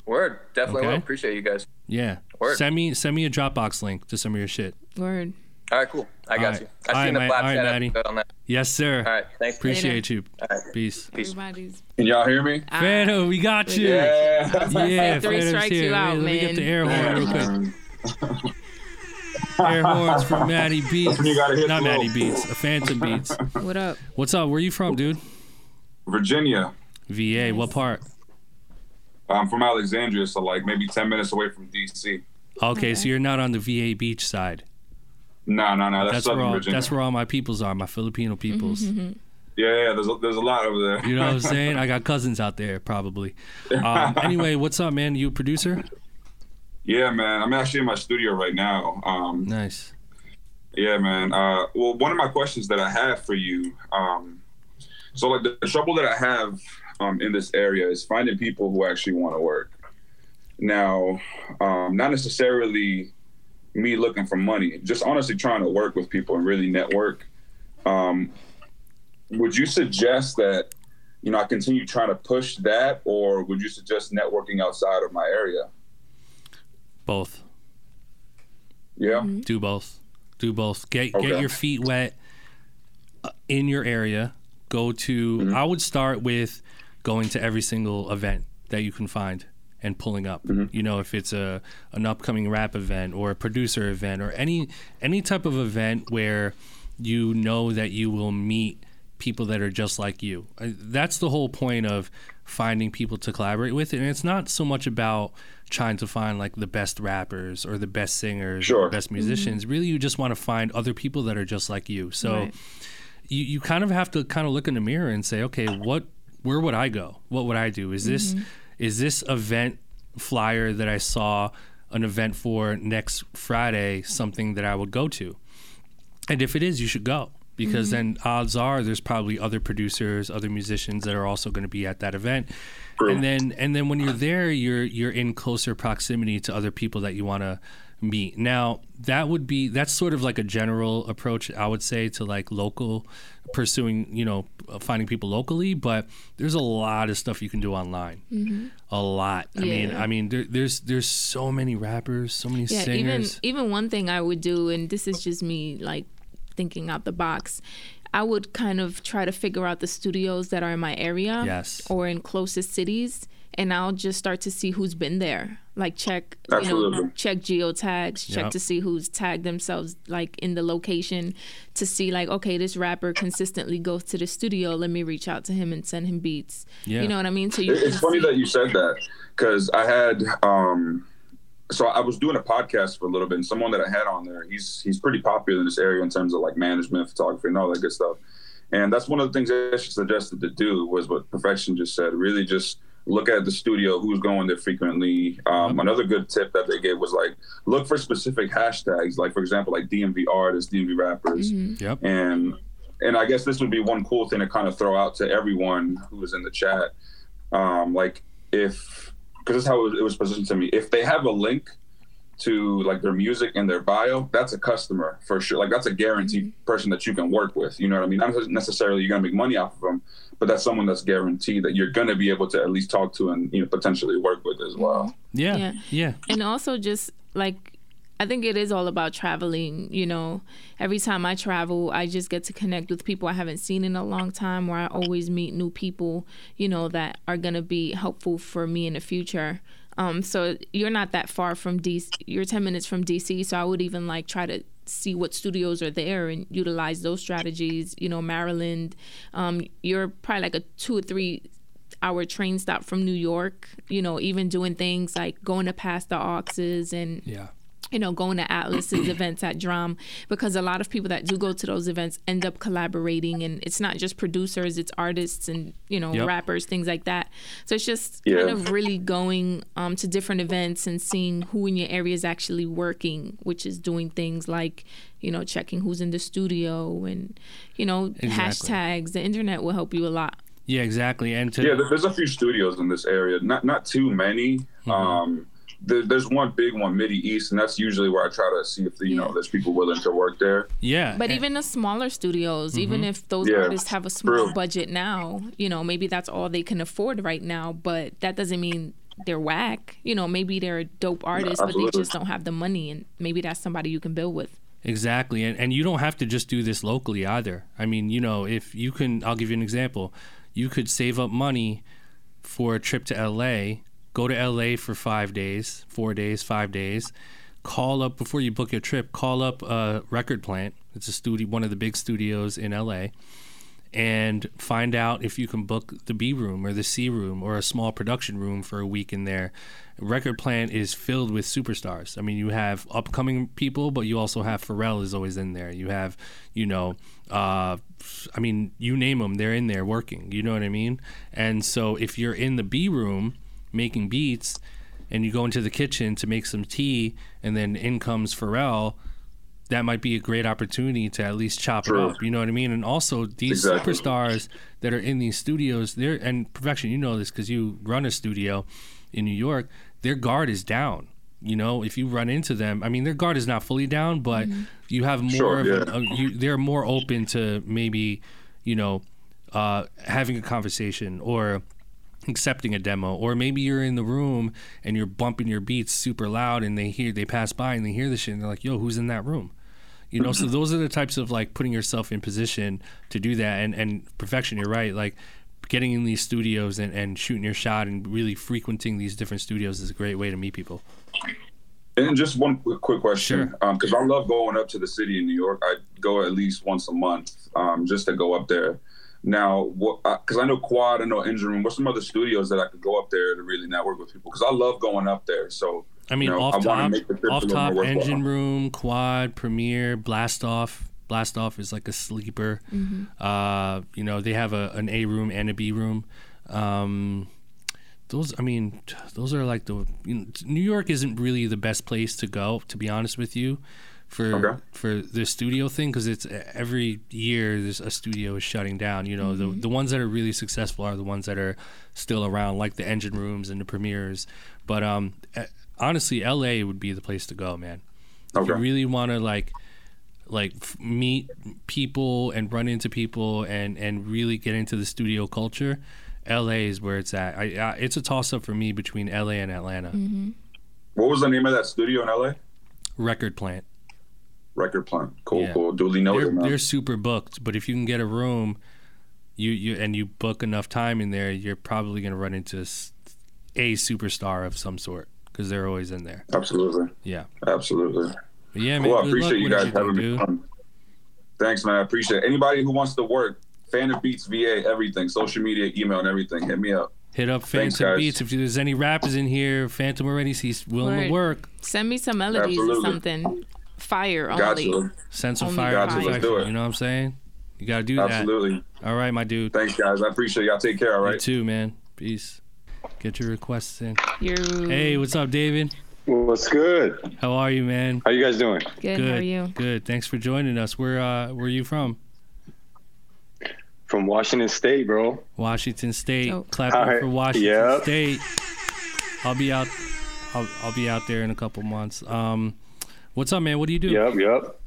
Word. Definitely Okay. will. Appreciate you guys. Yeah. Word. Send me send me a Dropbox link to some of your shit. Word. All right, cool. I got All right. you. All I right, seen the man. Flap All right, chat Maddie. episode on that. Yes, sir. All right, thanks. Appreciate you. All right. Peace. Peace. Everybody's. Can y'all hear me? Ah, Fredo, we got you. Yeah. Yeah, Three Fredo's strikes here. you out, Wait, Let me get the air horn real quick. Man. Air horns from Maddie Beats. when you Not low. Maddie Beats, a Phantom Beats. What up? What's up? Where you from, dude? Virginia. VA. What part? I'm from Alexandria, so like maybe 10 minutes away from DC. Okay, so you're not on the VA beach side. No, no, no. That's, That's where all Virginia. that's where all my peoples are, my Filipino peoples. yeah, yeah. There's a, there's a lot over there. You know what I'm saying? I got cousins out there, probably. Um, anyway, what's up, man? You a producer? Yeah, man. I'm actually in my studio right now. Um, Nice. Yeah, man. Uh, well, one of my questions that I have for you, um, so like the, the trouble that I have um, in this area is finding people who actually want to work. Now, um, not necessarily me looking for money, just honestly trying to work with people and really network. Um, would you suggest that you know I continue trying to push that, or would you suggest networking outside of my area? Both. Yeah. Do both. Do both. Get Okay. get your feet wet uh, in your area. Go to. I would start with going to every single event that you can find and pulling up. Mm-hmm. You know, if it's a an upcoming rap event or a producer event or any any type of event where you know that you will meet people that are just like you. That's the whole point of finding people to collaborate with, and it's not so much about trying to find like the best rappers or the best singers or Sure. the best mm-hmm. musicians. Really, you just want to find other people that are just like you. So Right. you, you kind of have to kind of look in the mirror and say, okay, what where would I go? What would I do? Is this mm-hmm. Is this event flyer that I saw an event for next Friday something that I would go to? And if it is, you should go because mm-hmm. then odds are there's probably other producers, other musicians that are also going to be at that event. And then and then when you're there, you're you're in closer proximity to other people that you want to meet. Now, that would be that's sort of like a general approach I would say to like local pursuing, you know, finding people locally, but there's a lot of stuff you can do online. Mm-hmm. A lot. I mean, I mean there, there's there's so many rappers, so many Yeah, even singers. even one thing I would do, and this is just me like thinking out the box. I would kind of try to figure out the studios that are in my area Yes. or in closest cities, and I'll just start to see who's been there. Like check, you know, check geotags, check Yep. to see who's tagged themselves like in the location to see like, okay, this rapper consistently goes to the studio. Let me reach out to him and send him beats. Yeah. You know what I mean? So you It's funny see- that you said that because I had um so I was doing a podcast for a little bit and someone that I had on there he's he's pretty popular in this area in terms of like management photography and all that good stuff and that's one of the things that she suggested to do was what perfection just said really just look at the studio who's going there frequently um, another good tip that they gave was like look for specific hashtags like for example like dmv artists dmv rappers Yep. and and I guess this would be one cool thing to kind of throw out to everyone who was in the chat. Um, like if because this is how it was positioned to me. If they have a link to like their music and their bio, that's a customer for sure. Like that's a guaranteed person that you can work with. You know what I mean? Not necessarily you're gonna make money off of them, but that's someone that's guaranteed that you're gonna be able to at least talk to and you know potentially work with as well. Yeah. Yeah. Yeah. and also just like I think it is all about traveling. You know, every time I travel, I just get to connect with people I haven't seen in a long time, where I always meet new people, you know, that are going to be helpful for me in the future. Um, so you're not that far from DC. You're 10 minutes from DC. So I would even like try to see what studios are there and utilize those strategies. You know, Maryland, um, you're probably like a two or three hour train stop from New York, you know, even doing things like going to pass the auxes and Yeah. You know, going to Atlas's events at Drum because a lot of people that do go to those events end up collaborating and it's not just producers, it's artists and, you know, Yep. rappers, things like that. So it's just Yeah. kind of really going um, to different events and seeing who in your area is actually working, which is doing things like, you know, checking who's in the studio and, you know, Exactly. hashtags. The internet will help you a lot. Yeah, exactly. And to Yeah, there's a few studios in this area. Not not too many. Mm-hmm. Um, there, there's one big one, Midi East, and that's usually where I try to see if you know there's people willing to work there. yeah, But and- even the smaller studios, even mm-hmm. if those Yeah, artists have a small true. budget now, you know, maybe that's all they can afford right now, but that doesn't mean they're whack. You know, maybe they're a dope artist, but they just don't have the money and maybe that's somebody you can build with. Exactly. And, and you don't have to just do this locally either. I mean, you know, if you can, I'll give you an example. You could save up money for a trip to LA, go to LA for five days, four days, five days, call up before you book your trip, call up a record plant. It's a studio, one of the big studios in LA, and find out if you can book the B room or the C room or a small production room for a week in there. Record Plant is filled with superstars. I mean, you have upcoming people, but you also have Pharrell is always in there. You have, you know, uh, I mean, you name them, they're in there working. You know what I mean? And so if you're in the B room making beats, and you go into the kitchen to make some tea, and then in comes Pharrell, that might be a great opportunity to at least chop True. it up. You know what I mean? And also these Exactly. superstars that are in these studios, they're and perfection. You know this because you run a studio in New York. Their guard is down. You know, if you run into them, I mean, their guard is not fully down, but you have more Sure, of yeah. a, a- you, they're more open to maybe, you know, uh, having a conversation or accepting a demo or maybe you're in the room and you're bumping your beats super loud and they hear they pass by and they hear the shit and they're like yo who's in that room you know so those are the types of like putting yourself in position to do that and and perfection you're right like getting in these studios and, and shooting your shot and really frequenting these different studios is a great way to meet people And just one quick, question, Sure. because I love going up to the city in New York. I go at least once a month um, just to go up there. Now, what? Because I know Quad, I know Engine Room. What's some other studios that I could go up there to really network with people? Because I love going up there. So I mean, you know, off I wanna top, make the off top, more worthwhile. engine room, quad, premiere, blast off. Blast off is like a sleeper. Uh, you know, they have a an A room and a B room. Um, those, I mean, those are like the. You know, New York isn't really the best place to go, to be honest with you, for Okay. for the studio thing because it's every year there's a studio is shutting down. You know, the the ones that are really successful are the ones that are still around, like the engine rooms and the premieres. But um, honestly, L.A. would be the place to go, man. If you really want to like like f- meet people and run into people and and really get into the studio culture, LA is where it's at. I, I it's a toss up for me between LA and Atlanta. what was the name of that studio in LA? Record plant. Record Plant. Cool, Yeah. cool. Duly They're, noted. They're super booked, but if you can get a room, you you and you book enough time in there, you're probably gonna run into a superstar of some sort because they're always in there. Absolutely, Yeah, absolutely. but yeah, man. Cool. I appreciate luck you guys everything, having me dude. on. Thanks, man. I appreciate it. Anybody who wants to work, Phantom Beats VA, everything, social media, email, and everything, hit me up. Hit up Thanks, Phantom guys. Beats if there's any rappers in here. Phantom already, he's willing Word. to work. Send me some melodies or something. Fire only. Gotcha. Send some Only fire Gotcha, let's do it. You know what I'm saying? You gotta do that. Absolutely. All right, my dude. Thanks, guys. I appreciate y'all. Take care. All You too, man. Peace. Get your requests in. You're Hey, what's up, David? What's good? How are you, man? How you guys doing? good. Good. How are you? Good. Thanks for joining us. Where uh where you from? From Washington State, bro. Washington State. Oh. Clap up Hi. for Washington Yep. State. I'll be out I'll, I'll be out there in a couple months. Um what's up, man? What do you do? Yep, yep.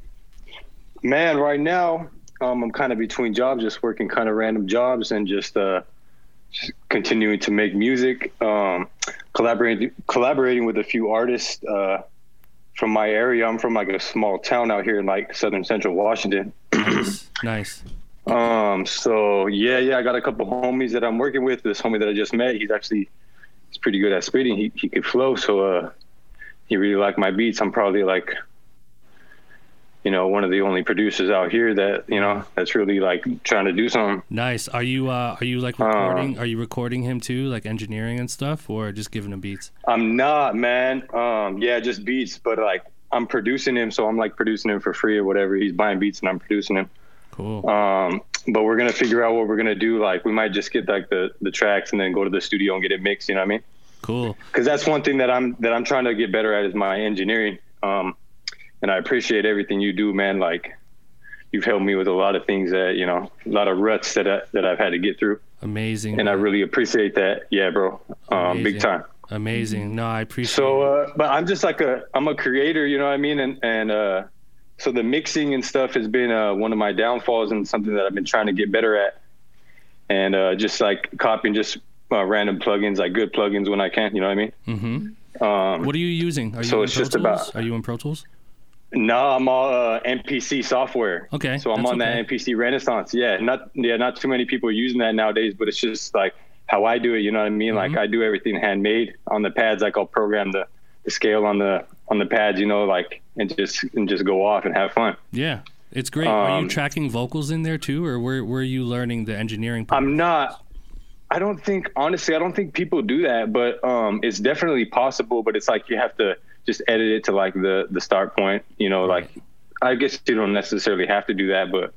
Man, right now, um, I'm kind of between jobs, just working kind of random jobs and just uh, just continuing to make music. Um, collaborating collaborating with a few artists uh, from my area. I'm from like a small town out here in like southern central Washington. Nice. nice. Um, so yeah, yeah, I got a couple homies that I'm working with. This homie that I just met, he's actually he's pretty good at spitting. He he could flow, so uh, he really liked my beats. I'm probably like, you know, one of the only producers out here that you know that's really like trying to do something. Nice. Are you uh are you like recording? are you recording him too, like engineering and stuff, or just giving him beats? I'm not, man. Um, yeah, just beats, but like I'm producing him, so I'm like producing him for free or whatever. He's buying beats and I'm producing him. Cool. Um, but we're gonna figure out what we're gonna do. Like we might just get like the the tracks and then go to the studio and get it mixed. You know what I mean? Cool. Because that's one thing that I'm that I'm trying to get better at is my engineering. Um, and I appreciate everything you do, man. Like you've helped me with a lot of things that you know, a lot of ruts that I, that I've had to get through. Amazing. And I really appreciate that. Yeah, bro. Um, big time. Amazing. No, I appreciate. So, uh, but I'm just like a, I'm a creator, you know what I mean? And, and, uh, so the mixing and stuff has been, uh, one of my downfalls and something that I've been trying to get better at. And, uh, just like copying just uh, random plugins, like good plugins when I can, you know what I mean? Mm-hmm. Um, What are you using? Are you so in it's Pro just Tools? about- Are you in Pro Tools? no, I'm all, uh, MPC software. Okay, So I'm on okay. that MPC renaissance. Yeah. Not, yeah, not too many people are using that nowadays, but it's just like how I do it. You know what I mean? Mm-hmm. Like I do everything handmade on the pads. Like I'll program the, the scale on the, on the pads, you know, like, and just, and just go off and have fun. Yeah, it's great. are you Um, tracking vocals in there too, or where where are you learning the engineering? Part? I'm not. I don't think honestly. I don't think people do that, but um, it's definitely possible. But it's like you have to just edit it to like the the start point. You know, like I guess you don't necessarily have to do that, but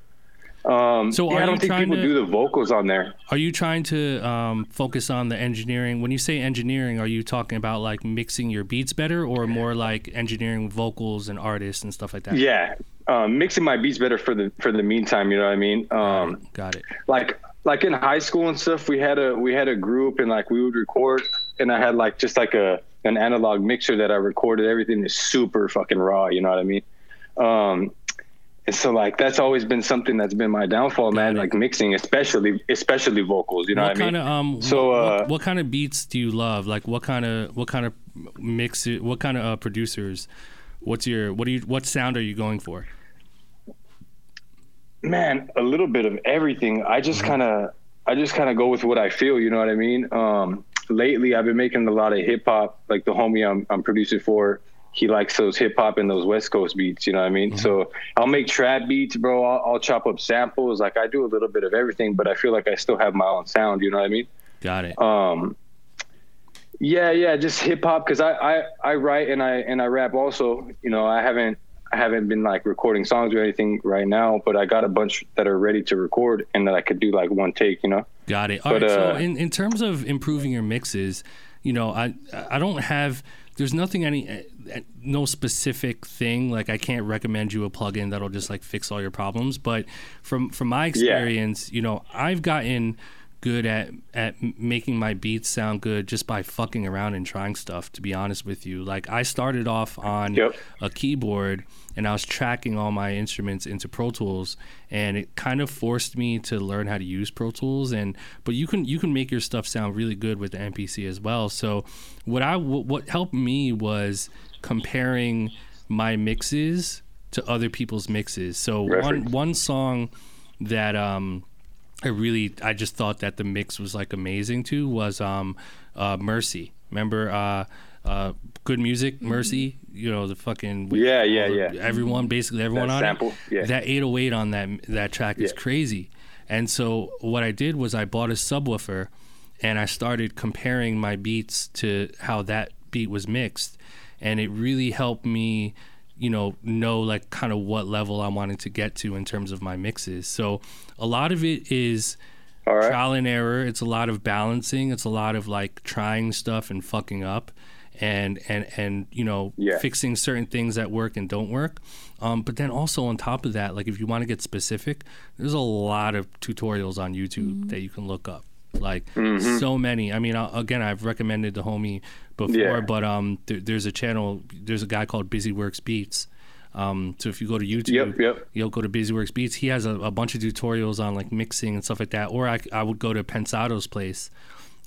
um, So yeah, are I you don't think trying people to- do the vocals on there. Are you trying to um, focus on the engineering? When you say engineering, are you talking about like mixing your beats better, or more like engineering vocals and artists and stuff like that? Yeah, um, mixing my beats better for the for the meantime. You know what I mean? Um, Got it. like like in high school and stuff we had a we had a group and like we would record and i had like just like a an analog mixer that i recorded everything is super fucking raw you know what i mean um and so like that's always been something that's been my downfall man like mixing especially especially vocals you know what, what i mean kind of um? so what, uh what, what kind of beats do you love? Like what kind of what kind of mix? What kind of uh, producers? What's your what do you what sound are you going for? Man a little bit of everything. I just kind of i just kind of go with what i feel you know what i mean? Um lately i've been making a lot of hip hop like the homie i'm, I'm producing for he likes those hip hop and those west coast beats you know what i mean? So i'll make trap beats bro. I'll, I'll chop up samples. Like i do a little bit of everything but i feel like i still have my own sound you know what i mean? Got it. um yeah yeah just hip hop because I, I i write and i and i rap also you know? I haven't i haven't been like recording songs or anything right now but i got a bunch that are ready to record and that i could do like one take you know Got it. All right. But, so uh, in, in terms of improving your mixes, you know, I I don't have there's nothing any uh, no specific thing like I can't recommend you a plugin that'll just like fix all your problems, but from from my experience, you know, I've gotten good at at making my beats sound good just by fucking around and trying stuff to be honest with you like i started off on Yep. a keyboard and I was tracking all my instruments into Pro Tools and it kind of forced me to learn how to use Pro Tools and but you can you can make your stuff sound really good with the MPC as well. So what I what what helped me was comparing my mixes to other people's mixes. So one one song that um I really I just thought that the mix was like amazing too was um uh Mercy. Remember uh uh good music Mercy, you know the fucking Yeah, yeah, yeah. everyone basically everyone That on sample, it. yeah. That 808 on that that track is Yeah. crazy. And so what I did was I bought a subwoofer and I started comparing my beats to how that beat was mixed and it really helped me you know know like kind of what level I wanted to get to in terms of my mixes. So a lot of it is All right. trial and error. It's a lot of balancing. It's a lot of like trying stuff and fucking up, and and and you know Yeah. fixing certain things that work and don't work. Um, but then also on top of that, like if you want to get specific, there's a lot of tutorials on YouTube that you can look up. Like so many. I mean, again, I've recommended the homie before, Yeah. but um, there, there's a channel. There's a guy called Busy Works Beats. Um, so if you go to YouTube, Yep, yep. you'll go to BusyWorks Beats. He has a, a bunch of tutorials on like mixing and stuff like that. Or I, I would go to Pensado's place.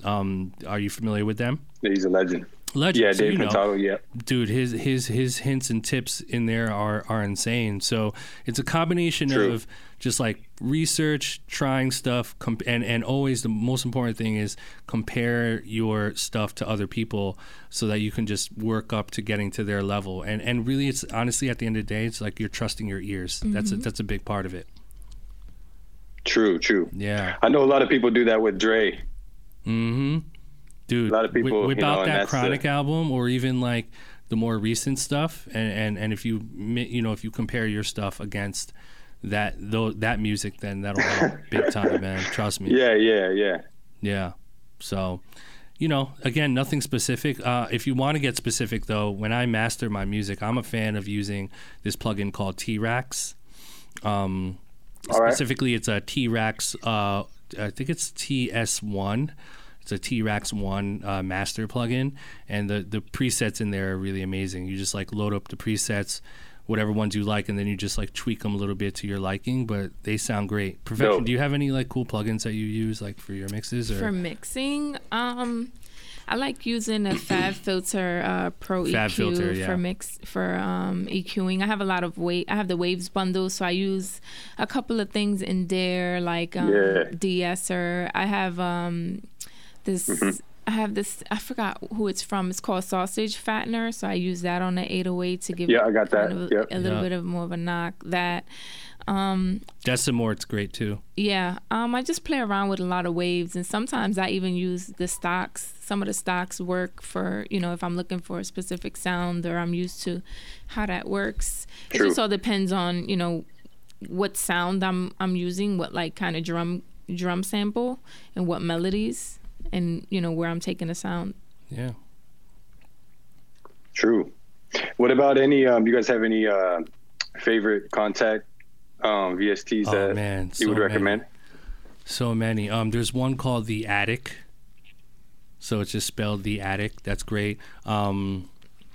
Um, are you familiar with them? He's a legend. legend. Yeah, so Dave Pensado. Yeah. dude his his his hints and tips in there are are insane so it's a combination True. of just like research trying stuff com- and and always the most important thing is compare your stuff to other people so that you can just work up to getting to their level and and really it's honestly at the end of the day it's like you're trusting your ears that's a, that's a big part of it True. True. yeah I know a lot of people do that with Dre. Mm-hmm. Dude, A lot of people, wi- you without know, that that's the- Chronic album, or even like the more recent stuff, and, and and if you you know if you compare your stuff against that though that music, then that'll help big time, man. Trust me. Yeah. Yeah. Yeah. Yeah. So, you know, again, nothing specific. Uh, if you want to get specific, though, when I master my music, I'm a fan of using this plugin called T-RackS. Um, All right. specifically, it's a T-RackS. Uh, I think it's TS1. It's a T-RackS One uh, master plugin, and the the presets in there are really amazing. You just like load up the presets, whatever ones you like, and then you just like tweak them a little bit to your liking. But they sound great. Perfection. Dope. Do you have any like cool plugins that you use like for your mixes or? For mixing, um, I like using a Fab Filter uh, Pro Fab EQ Filter, yeah. for mix for um, EQing. I have a lot of wave. I have the Waves bundle, so I use a couple of things in there, like um, Yeah. de-esser. I have um, this. Mm-hmm. I have this. I forgot who it's from. It's called Sausage Fattener, so I use that on the 808 to give Yeah, I got that. of Yep. a little Yeah. bit of more of a knock. That um, Decimort's great too. yeah, um, I just play around with a lot of waves, and sometimes I even use the stocks. Some of the stocks work for you know if I'm looking for a specific sound or I'm used to how that works. It just all depends on you know what sound I'm I'm using, what like kind of drum drum sample, and what melodies, and you know where I'm taking the sound. Yeah. True. What about any? Um, you guys have any uh, favorite Kontakt um, VSTs Oh, that man, you would so recommend? So many. Um, there's one called the Attic. So it's just spelled the Attic. That's great. Um,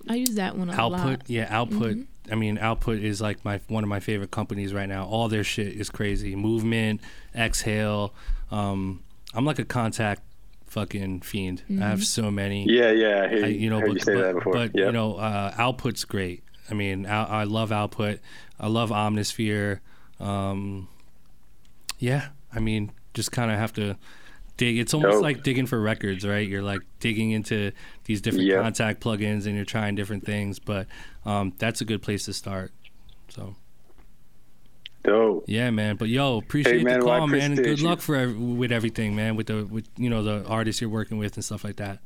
I use that one a output, lot. yeah, output. I mean, output is like my one of my favorite companies right now. All their shit is crazy. Movement, Exhale. Um, I'm like a Kontakt fucking fiend. I have so many. Yeah, yeah. I hear, I, you know, heard but, you say but, that before. but Yep. you know, uh, output's great. I mean, I, I love output. I love Omnisphere. Um, yeah, I mean, just kind of have to dig. It's almost Dope. like digging for records, right? You're like digging into these different Yep. Kontakt plugins and you're trying different things. But um, that's a good place to start. So Dope. yeah, man. But yo, appreciate man, the well, call, man, and appreciate good you. luck for ev- with everything, man. With the with you know the artists you're working with and stuff like that.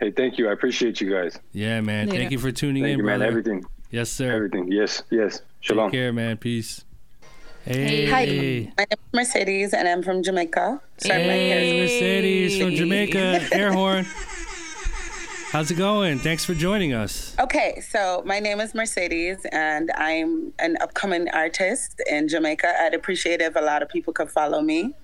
Hey, thank you. I appreciate you guys. Yeah, man. Later. Thank you for tuning Thank in, you, man. Everything. Yes, sir. Everything. Yes. Yes. Shalom. Take care, man. Peace. Hey, Hi, my name is Mercedes, and I'm from Jamaica. Sorry, my hair hey, Mercedes from Jamaica, air horn. How's it going? Thanks for joining us. Okay, so my name is Mercedes, and I'm an upcoming artist in Jamaica. I'd appreciate if a lot of people could follow me.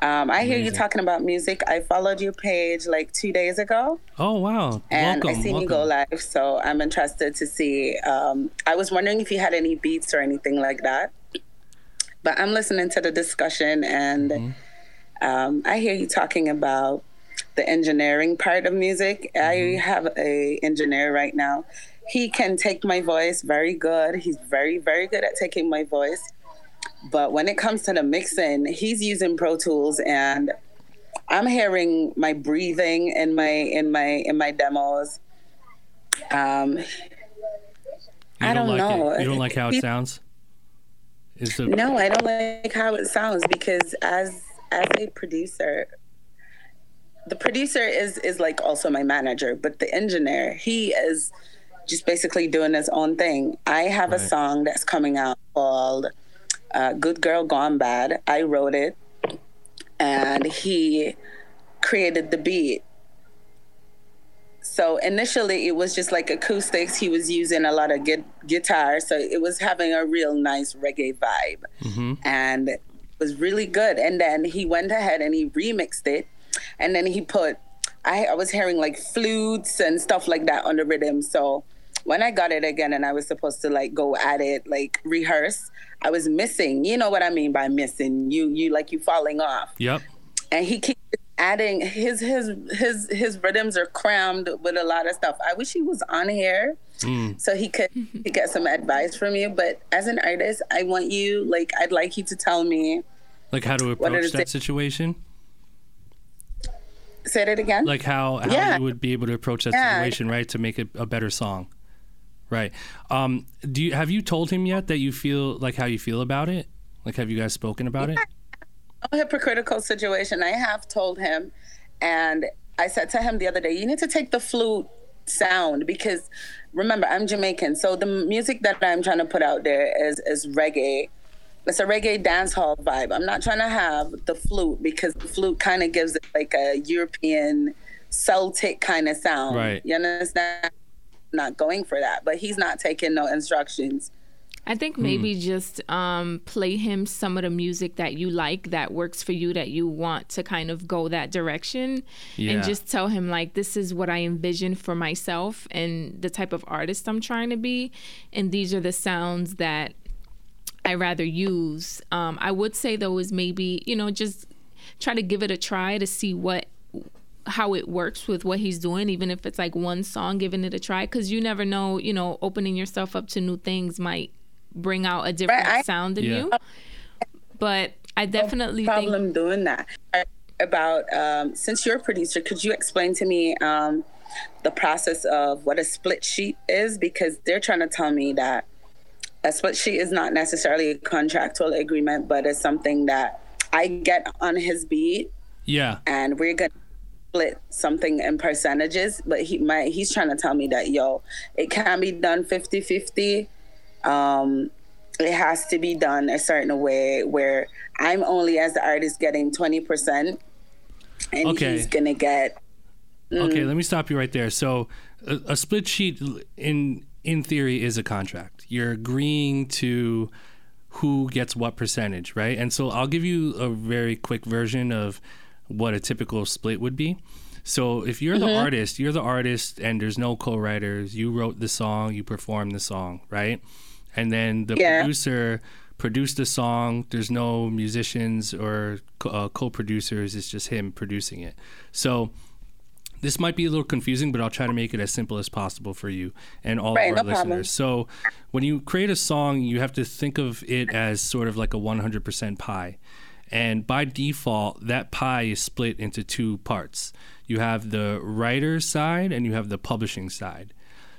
Um, I hear you talking about music. I followed your page like two days ago, Oh wow, and welcome. I seen you go live. So I'm interested to see. Um, I was wondering if you had any beats or anything like that. But I'm listening to the discussion, and Mm-hmm. um, I hear you talking about the engineering part of music. I Mm-hmm. have a engineer right now. He can take my voice very good. He's very, very good at taking my voice. But when it comes to the mixing, he's using Pro Tools and I'm hearing my breathing in my in my in my demos. Um You I don't like know. It. You don't like how it sounds? Is the no, I don't like how it sounds because as as a producer, the producer is is like also my manager, but the engineer, he is just basically doing his own thing. I have a song that's coming out called uh, "Good Girl Gone Bad." I wrote it, and he created the beat. So initially, it was just like acoustics. He was using a lot of gu- guitar, so it was having a real nice reggae vibe, Mm-hmm. and it was really good. And then he went ahead and he remixed it, and then he put. I, I was hearing like flutes and stuff like that on the rhythm. So when I got it again and I was supposed to like go at it, like rehearse, I was missing. You know what I mean by missing? You you like you falling off Yep. and he keeps adding his his his his rhythms are crammed with a lot of stuff. I wish he was on here Mm. so he could, get some advice from you. But as an artist, I want you like I'd like you to tell me. Like how to approach that it? situation? Say it again. Like how, how Yeah. you would be able to approach that Yeah. situation, right? To make it a better song. Right. Um, do you have you told him yet that you feel like how you feel about it? Like have you guys spoken about it? a hypocritical situation. I have told him, and I said to him the other day, you need to take the flute sound because remember I'm Jamaican, so the music that I'm trying to put out there is is reggae. It's a reggae dance hall vibe. I'm not trying to have the flute because the flute kind of gives it like a European Celtic kind of sound. Right. You understand? Not going for that, but he's not taking no instructions. I think maybe just um, play him some of the music that you like, that works for you, that you want to kind of go that direction, Yeah. and just tell him like this is what I envision for myself and the type of artist I'm trying to be, and these are the sounds that I rather use. Um, I would say though is maybe you know just try to give it a try to see what how it works with what he's doing even if it's like one song giving it a try because you never know you know opening yourself up to new things might bring out a different I- sound in Yeah. you but i definitely think problem doing that. About um, since you're a producer, could you explain to me um, the process of what a split sheet is? Because they're trying to tell me that a split sheet is not necessarily a contractual agreement, but it's something that I get on his beat, Yeah. and we're gonna split something in percentages. But he my he's trying to tell me that yo, it can be done 50-50. Um, it has to be done a certain way where I'm only as the artist getting 20% and Okay. he's gonna get Okay, Mm. let me stop you right there. So, a, a split sheet, in in theory, is a contract. You're agreeing to who gets what percentage, right? And so, I'll give you a very quick version of what a typical split would be. So, if you're the Mhm. artist, you're the artist, and there's no co-writers. You wrote the song, you performed the song, right? And then the Yeah. producer produced the song. There's no musicians or uh, co-producers. It's just him producing it. So this might be a little confusing, but I'll try to make it as simple as possible for you and all Right, of our no problem. listeners. So when you create a song, you have to think of it as sort of like a 100% pie. And by default, that pie is split into two parts. You have the writer side and you have the publishing side.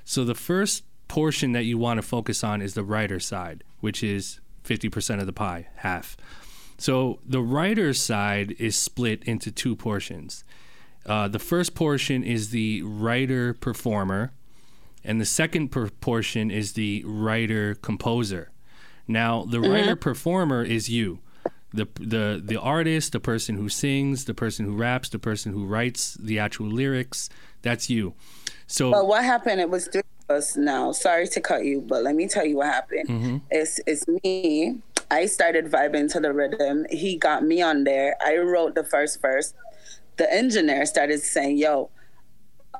So the first portion that you want to focus on is the writer side, which is 50% of the pie, half. So the writer's side is split into two portions. Uh, the first portion is the writer performer, and the second per- portion is the writer composer. Now, the Mhm. writer performer is you. The, the the artist, the person who sings, the person who raps, the person who writes the actual lyrics, that's you. So But what happened? It was three of us now. Sorry to cut you, but let me tell you what happened. Mhm. It's it's me. I started vibing to the rhythm. He got me on there. I wrote the first verse. The engineer started saying, "Yo,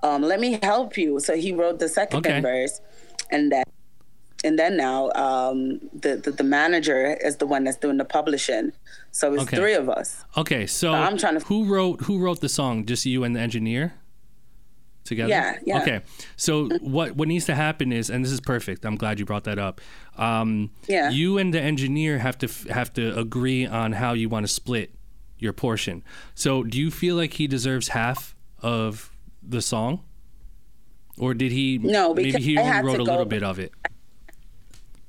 um, let me help you." So he wrote the second Okay. verse, and then and then now um, the, the the manager is the one that's doing the publishing. So it's Okay. three of us. Okay, so I'm trying to- who wrote who wrote the song? Just you and the engineer together? Yeah, yeah. Okay, so what what needs to happen is, and this is perfect. I'm glad you brought that up. Um, Yeah. You and the engineer have to f- have to agree on how you want to split your portion. So, do you feel like he deserves half of the song, or did he? No, maybe he only wrote a little bit of it.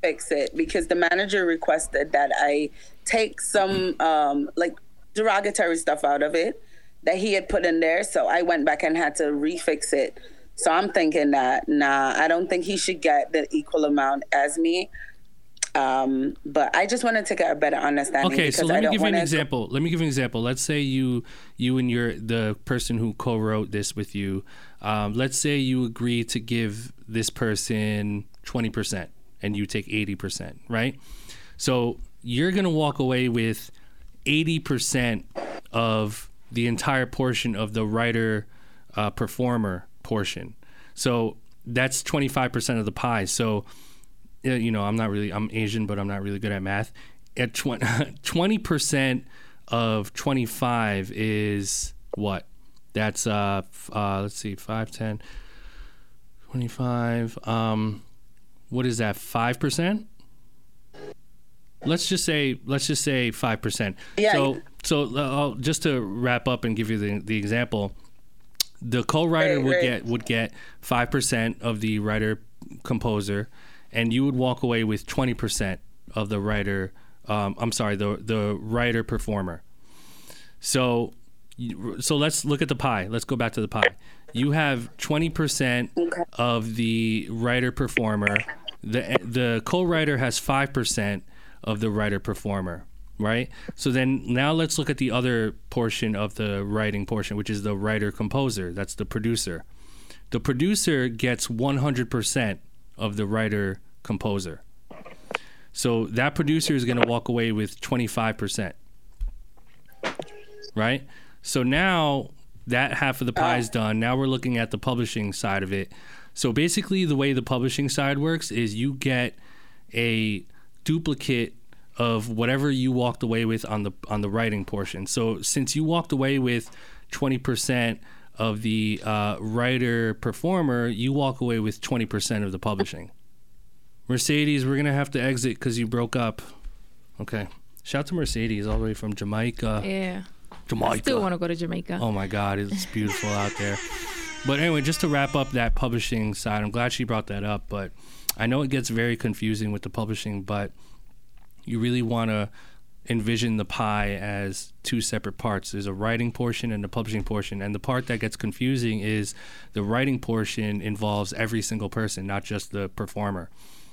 fix it because the manager requested that I take some um, like derogatory stuff out of it that he had put in there. So I went back and had to refix it. So I'm thinking that nah, I don't think he should get the equal amount as me. Um, but I just wanted to get a better understanding. Okay, so let me give you an example. Let me give you an example. Let's say you you and your the person who co-wrote this with you. Um, let's say you agree to give this person twenty percent, and you take eighty percent, right? So you're gonna walk away with eighty percent of the entire portion of the writer uh, performer portion. So that's twenty five percent of the pie. So you know, I'm not really, I'm Asian, but I'm not really good at math. At 20 percent of 25 is what? That's uh, uh let's see, 5, 10, 25. Um, what is that? Five percent? Let's just say let's just say five percent. Yeah. So so uh, just to wrap up and give you the the example, the co-writer Right, would right. get would get five percent of the writer composer, and you would walk away with twenty percent of the writer. Um, I'm sorry, the the writer performer. So so let's look at the pie. Let's go back to the pie. You have 20% of the writer performer. The the co-writer has 5% of the writer performer, right? So then now let's look at the other portion of the writing portion, which is the writer composer. That's the producer. The producer gets 100% of the writer composer. So that producer is going to walk away with 25% right? So now that half of the pie is done. Now we're looking at the publishing side of it. So basically, the way the publishing side works is you get a duplicate of whatever you walked away with on the on the writing portion. So since you walked away with twenty percent of the uh, writer performer, you walk away with twenty percent of the publishing. Mercedes, we're gonna have to exit because you broke up. Okay. Shout out to Mercedes all the way from Jamaica. Yeah. Jamaica. I still want to go to Jamaica. Oh my God, it's beautiful out there. But anyway, just to wrap up that publishing side, I'm glad she brought that up. But I know it gets very confusing with the publishing, but you really want to envision the pie as two separate parts. There's a writing portion and a publishing portion. And the part that gets confusing is the writing portion involves every single person, not just the performer.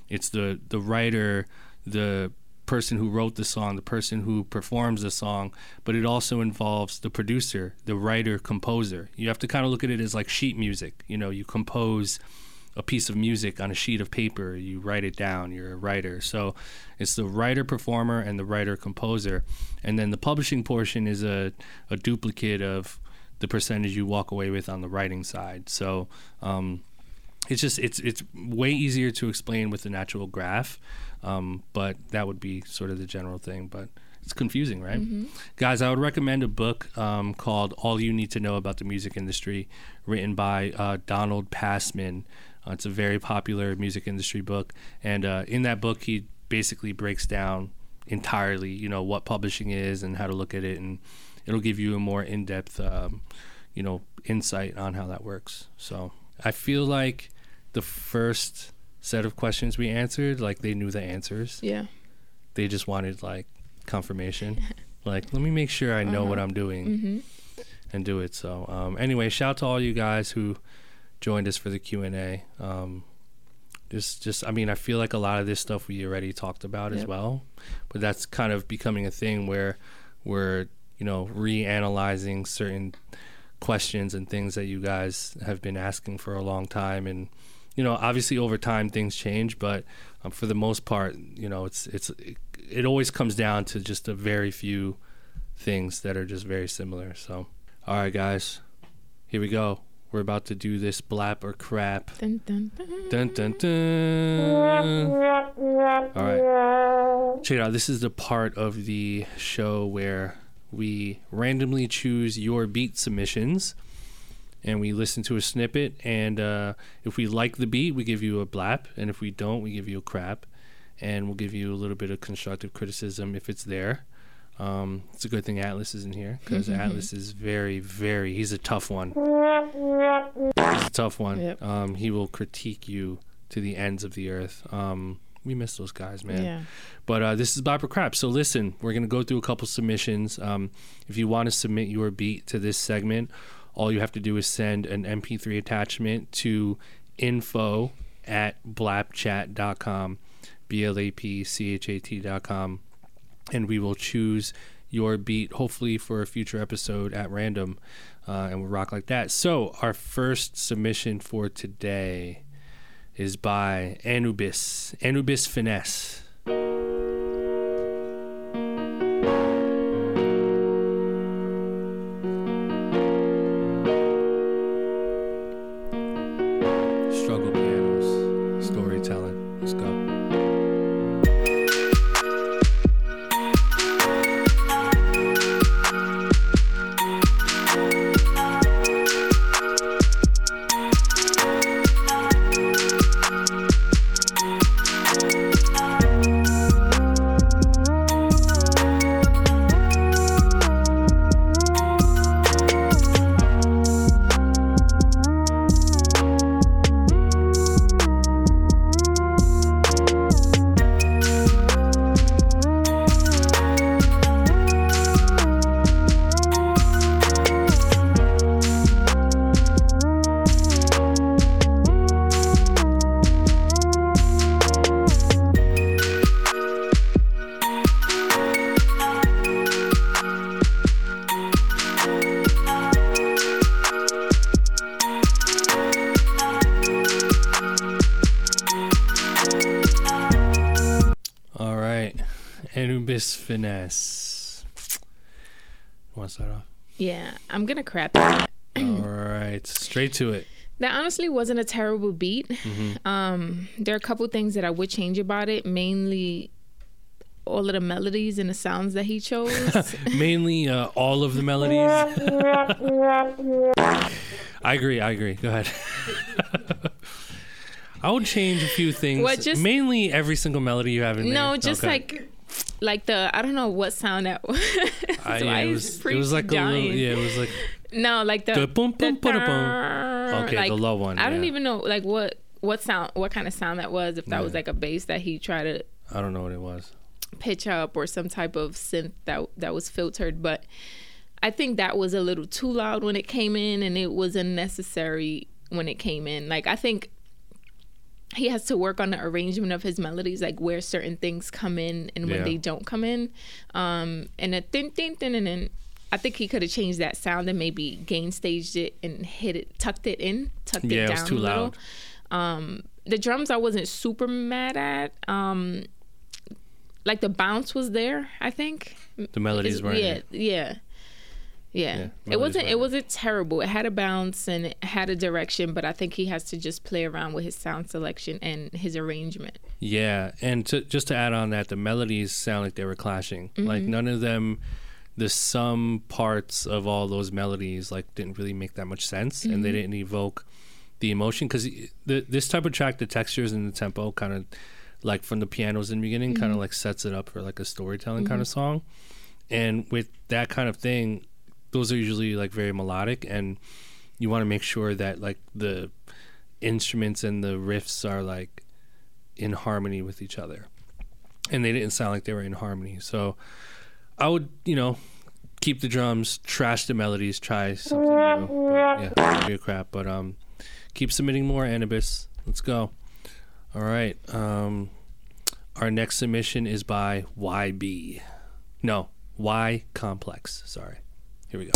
It's the, the writer, the person who wrote the song, the person who performs the song, but it also involves the producer, the writer, composer. You have to kind of look at it as like sheet music. You know, you compose a piece of music on a sheet of paper, you write it down, you're a writer. So it's the writer performer and the writer composer. And then the publishing portion is a, a duplicate of the percentage you walk away with on the writing side. So um, it's just it's it's way easier to explain with an actual graph, um, but that would be sort of the general thing. But it's confusing, right? Guys, I would recommend a book um, called "All You Need to Know About the Music Industry," written by uh, Donald Passman. Uh, it's a very popular music industry book, and uh, in that book, he basically breaks down entirely, you know, what publishing is and how to look at it, and it'll give you a more in-depth, um, you know, insight on how that works. So I feel like the first set of questions we answered, like they knew the answers. Yeah. They just wanted like confirmation. like, let me make sure I know what I'm doing Mm-hmm. and do it. So, um, anyway, shout out to all you guys who joined us for the Q and A. Um, just, just, I mean, I feel like a lot of this stuff we already talked about as well, but that's kind of becoming a thing where we're, you know, reanalyzing certain questions and things that you guys have been asking for a long time, and you know, obviously over time things change, but um, for the most part, you know, it's it's it, it always comes down to just a very few things that are just very similar. So, all right, guys, here we go. We're about to do this blap or crap. Dun, dun, dun. Dun dun dun. All right. Check it out. This is the part of the show where we randomly choose your beat submissions and we listen to a snippet. And uh, if we like the beat, we give you a blap. And if we don't, we give you a crap. And we'll give you a little bit of constructive criticism if it's there. Um, it's a good thing Atlas isn't here because Atlas is very, very, he's a tough one. He's a tough one. Yep. Um, he will critique you to the ends of the earth. Um, we miss those guys, man. Yeah. But uh, this is Blap or Crap. So listen, we're gonna go through a couple submissions. Um, if you want to submit your beat to this segment, all you have to do is send an MP3 attachment to info at blapchat.com, b l a p c h a t.com, and we will choose your beat, hopefully for a future episode at random, uh, and we'll rock like that. So our first submission for today is by Anubis, Anubis Finesse. Straight to it. That honestly wasn't a terrible beat. Mm-hmm. Um, there are a couple things that I would change about it. Mainly, all of the melodies and the sounds that he chose. Mainly uh, all of the melodies. I agree. I agree. Go ahead. I would change a few things. What, just- Mainly every single melody you have in there. no, just Okay. like, like the I don't know what sound that was. I, yeah, it was was. It was like a little. Yeah, it was like. No, like the The boom, boom, the ba-da-boom. Okay, like, the low one, I don't even know like what what sound what kind of sound that was. If that was like a bass that he tried to I don't know what it was. pitch up or some type of synth that that was filtered, but I think that was a little too loud when it came in, and it was unnecessary when it came in. Like I think he has to work on the arrangement of his melodies, like where certain things come in and when Yeah. they don't come in. Um, and a thin thin thin and then I think he could have changed that sound and maybe gain staged it and hit it, tucked it in, tucked Yeah, it it down was too a little. loud. Um, the drums I wasn't super mad at. Um, like the bounce was there, I think. The melodies weren't. Yeah, yeah. Yeah. melodies it wasn't it wasn't terrible. It had a bounce and it had a direction, but I think he has to just play around with his sound selection and his arrangement. Yeah, and to, just to add on that, the melodies sound like they were clashing. Like Mhm. none of them, the sum parts of all those melodies like didn't really make that much sense, and they Mhm. didn't evoke the emotion because this type of track, the textures and the tempo, kind of like from the pianos in the beginning, kind of like sets it up for like a storytelling kind Mhm. of song. And with that kind of thing, those are usually like very melodic, and you want to make sure that like the instruments and the riffs are like in harmony with each other. And they didn't sound like they were in harmony. So I would, you know, keep the drums, trash the melodies, try something new. But yeah, be crap. But um keep submitting more Anubis. Let's go. All right. Um our next submission is by YB. No, Y Complex. Sorry. Here we go.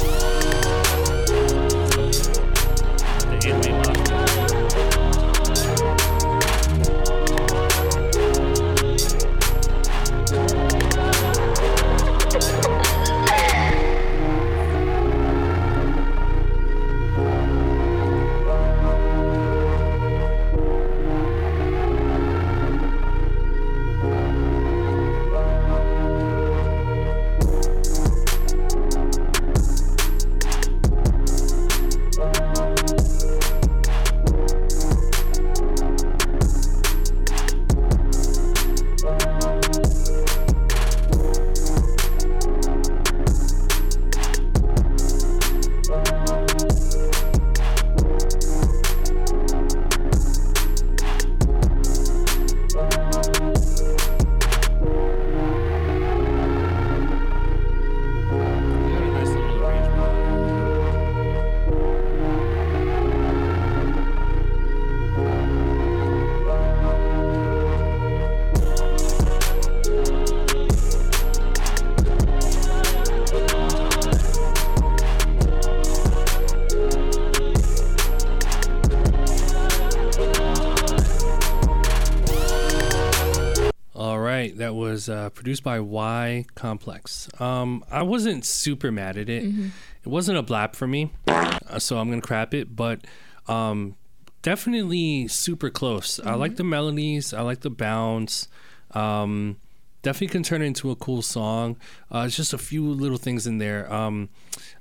Was uh, produced by Y Complex. Um, I wasn't super mad at it. Mhm. It wasn't a blap for me, uh, so I'm gonna crap it. But um, definitely super close. I like the melodies. I like the bounce. Um, definitely can turn it into a cool song. Uh, it's just a few little things in there. Um,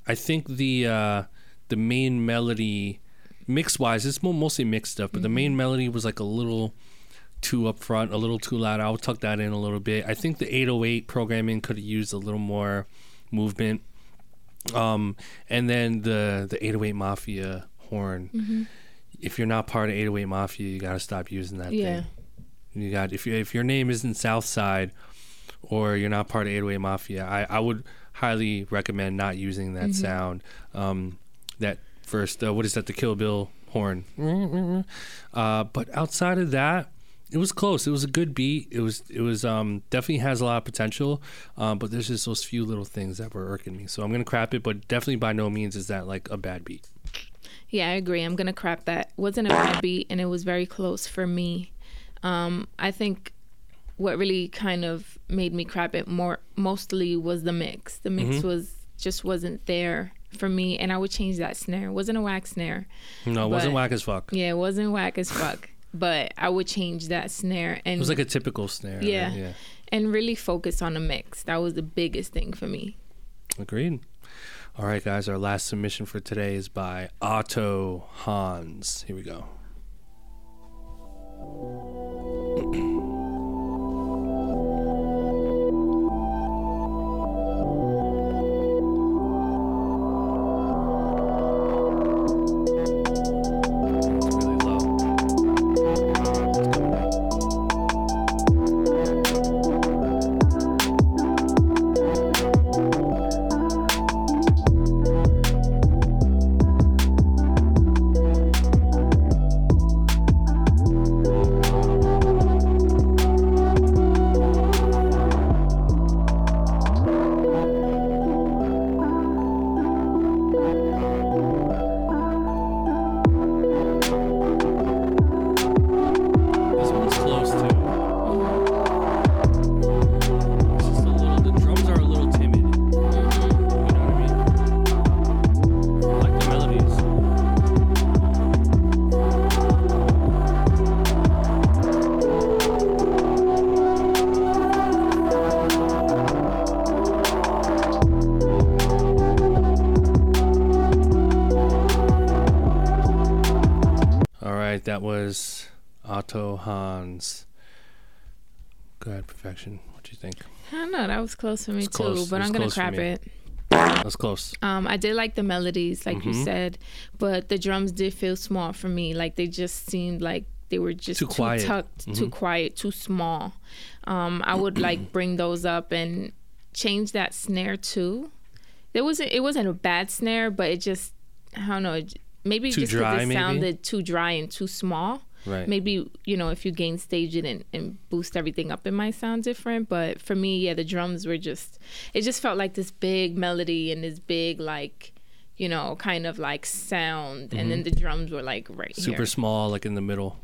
I think the uh, the main melody, mix wise, it's mostly mixed stuff. But the main melody was like a little too up front, a little too loud. I'll tuck that in a little bit. I think the 808 programming could have used a little more movement. Um, and then the the 808 Mafia horn. Mhm. If you're not part of 808 Mafia, you got to stop using that Yeah. thing. You got if you if your name isn't Southside or you're not part of 808 Mafia, I I would highly recommend not using that Mhm. sound. Um, that first uh, what is that the Kill Bill horn. Uh, but outside of that, it was close. It was a good beat. It was it was um definitely has a lot of potential. Um, but there's just those few little things that were irking me. So I'm gonna crap it, but definitely by no means is that like a bad beat. Yeah, I agree. I'm gonna crap that. Wasn't a bad beat, and it was very close for me. Um, I think what really kind of made me crap it more mostly was the mix. The mix Mhm. was just wasn't there for me, and I would change that snare. It wasn't a whack snare. No, it wasn't whack as fuck. Yeah, it wasn't whack as fuck. But I would change that snare and It was like a typical snare. right? yeah, Yeah. and really focus on the mix. That was the biggest thing for me. Agreed. All right, guys. Our last submission for today is by Otto Hans. Here we go. Close for me It's close. too, but It was I'm gonna close crap it. That's close. Um, I did like the melodies, like you Mhm. said, but the drums did feel small for me. Like they just seemed like they were just Too too, quiet. tucked, too Mhm. quiet, too small. Um, I would like bring those up and change that snare too. There wasn't it wasn't a bad snare, but it just I don't know. It, maybe Too just because it maybe? sounded too dry and too small. Right. Maybe you know if you gain stage it and, and boost everything up, it might sound different. But for me, yeah, the drums were just it just felt like this big melody and this big like you know kind of like sound, and then Mhm. the drums were like right Super here. small, like in the middle,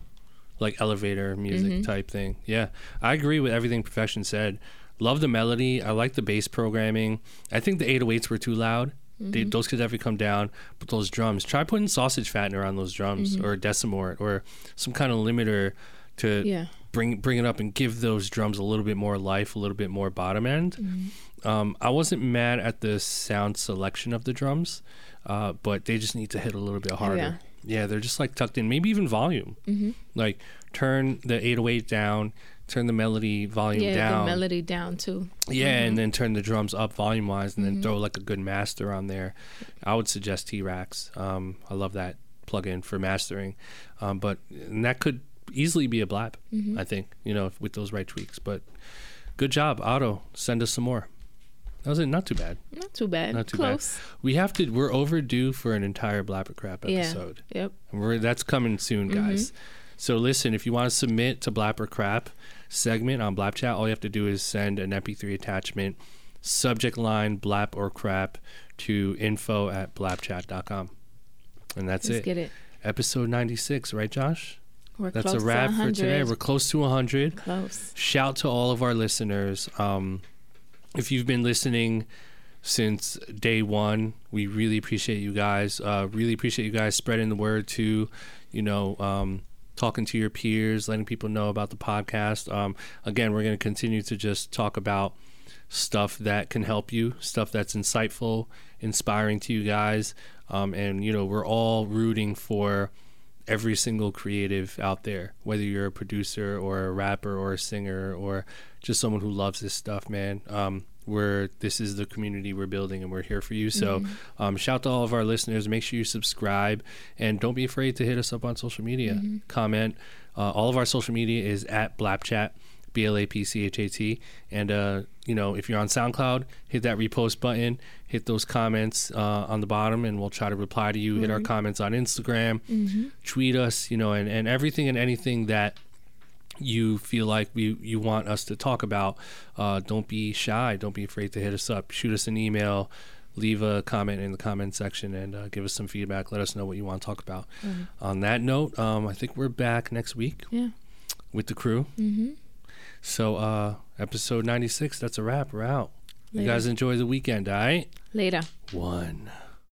like elevator music Mhm. type thing. Yeah, I agree with everything Perfection said. Love the melody. I like the bass programming. I think the 808s were too loud. They, Mhm. those could definitely come down. But those drums, try putting sausage fattener on those drums Mhm. or decimort or some kind of limiter to Yeah. bring bring it up and give those drums a little bit more life, a little bit more bottom end. Mhm. Um, I wasn't mad at the sound selection of the drums, uh, but they just need to hit a little bit harder. Yeah, they're just like tucked in. Maybe even volume. Mhm. Like turn the 808 down, turn the melody volume yeah, down. the melody down too. Yeah, Mhm. and then turn the drums up volume wise, and then Mhm. throw like a good master on there. I would suggest T-RackS. Um, I love that plugin for mastering, um, but and that could easily be a blap. Mhm. I think you know with those right tweaks. But good job, Otto. Send us some more. That was it. Not too bad. Not too bad. Not too Close. bad. We have to. We're overdue for an entire Blap or Crap episode. Yeah. Yep. And we're that's coming soon, Mhm. guys. So listen, if you want to submit to Blap or Crap segment on Blapchat, all you have to do is send an MP3 attachment, subject line blap or crap to info at blapchat.com. And that's Let's it. get it. Episode 96, right, Josh? We're that's a wrap for today. We're close to 100. Close. Shout to all of our listeners. Um, if you've been listening since day one, we really appreciate you guys. Uh, really appreciate you guys spreading the word to, you know, um, talking to your peers, letting people know about the podcast. Um, again, we're going to continue to just talk about stuff that can help you, stuff that's insightful, inspiring to you guys. Um, and, you know, we're all rooting for every single creative out there, whether you're a producer or a rapper or a singer or just someone who loves this stuff, man. Um, we're this is the community we're building and we're here for you. So Mhm. um, shout to all of our listeners. Make sure you subscribe and don't be afraid to hit us up on social media. Mhm. Comment. Uh, all of our social media is at Blapchat. B L A P C H A T. And, uh, you know, if you're on SoundCloud, hit that repost button, hit those comments uh, on the bottom, and we'll try to reply to you. Hit our Mhm. comments on Instagram, Mhm. tweet us, you know, and, and everything and anything that you feel like we you want us to talk about. Uh, don't be shy. Don't be afraid to hit us up. Shoot us an email. Leave a comment in the comment section and uh, give us some feedback. Let us know what you want to talk about. Mhm. On that note, um, I think we're back next week Yeah. with the crew. Mm-hmm. So, uh, episode 96, that's a wrap. We're out. You guys enjoy the weekend, all right? Later. One.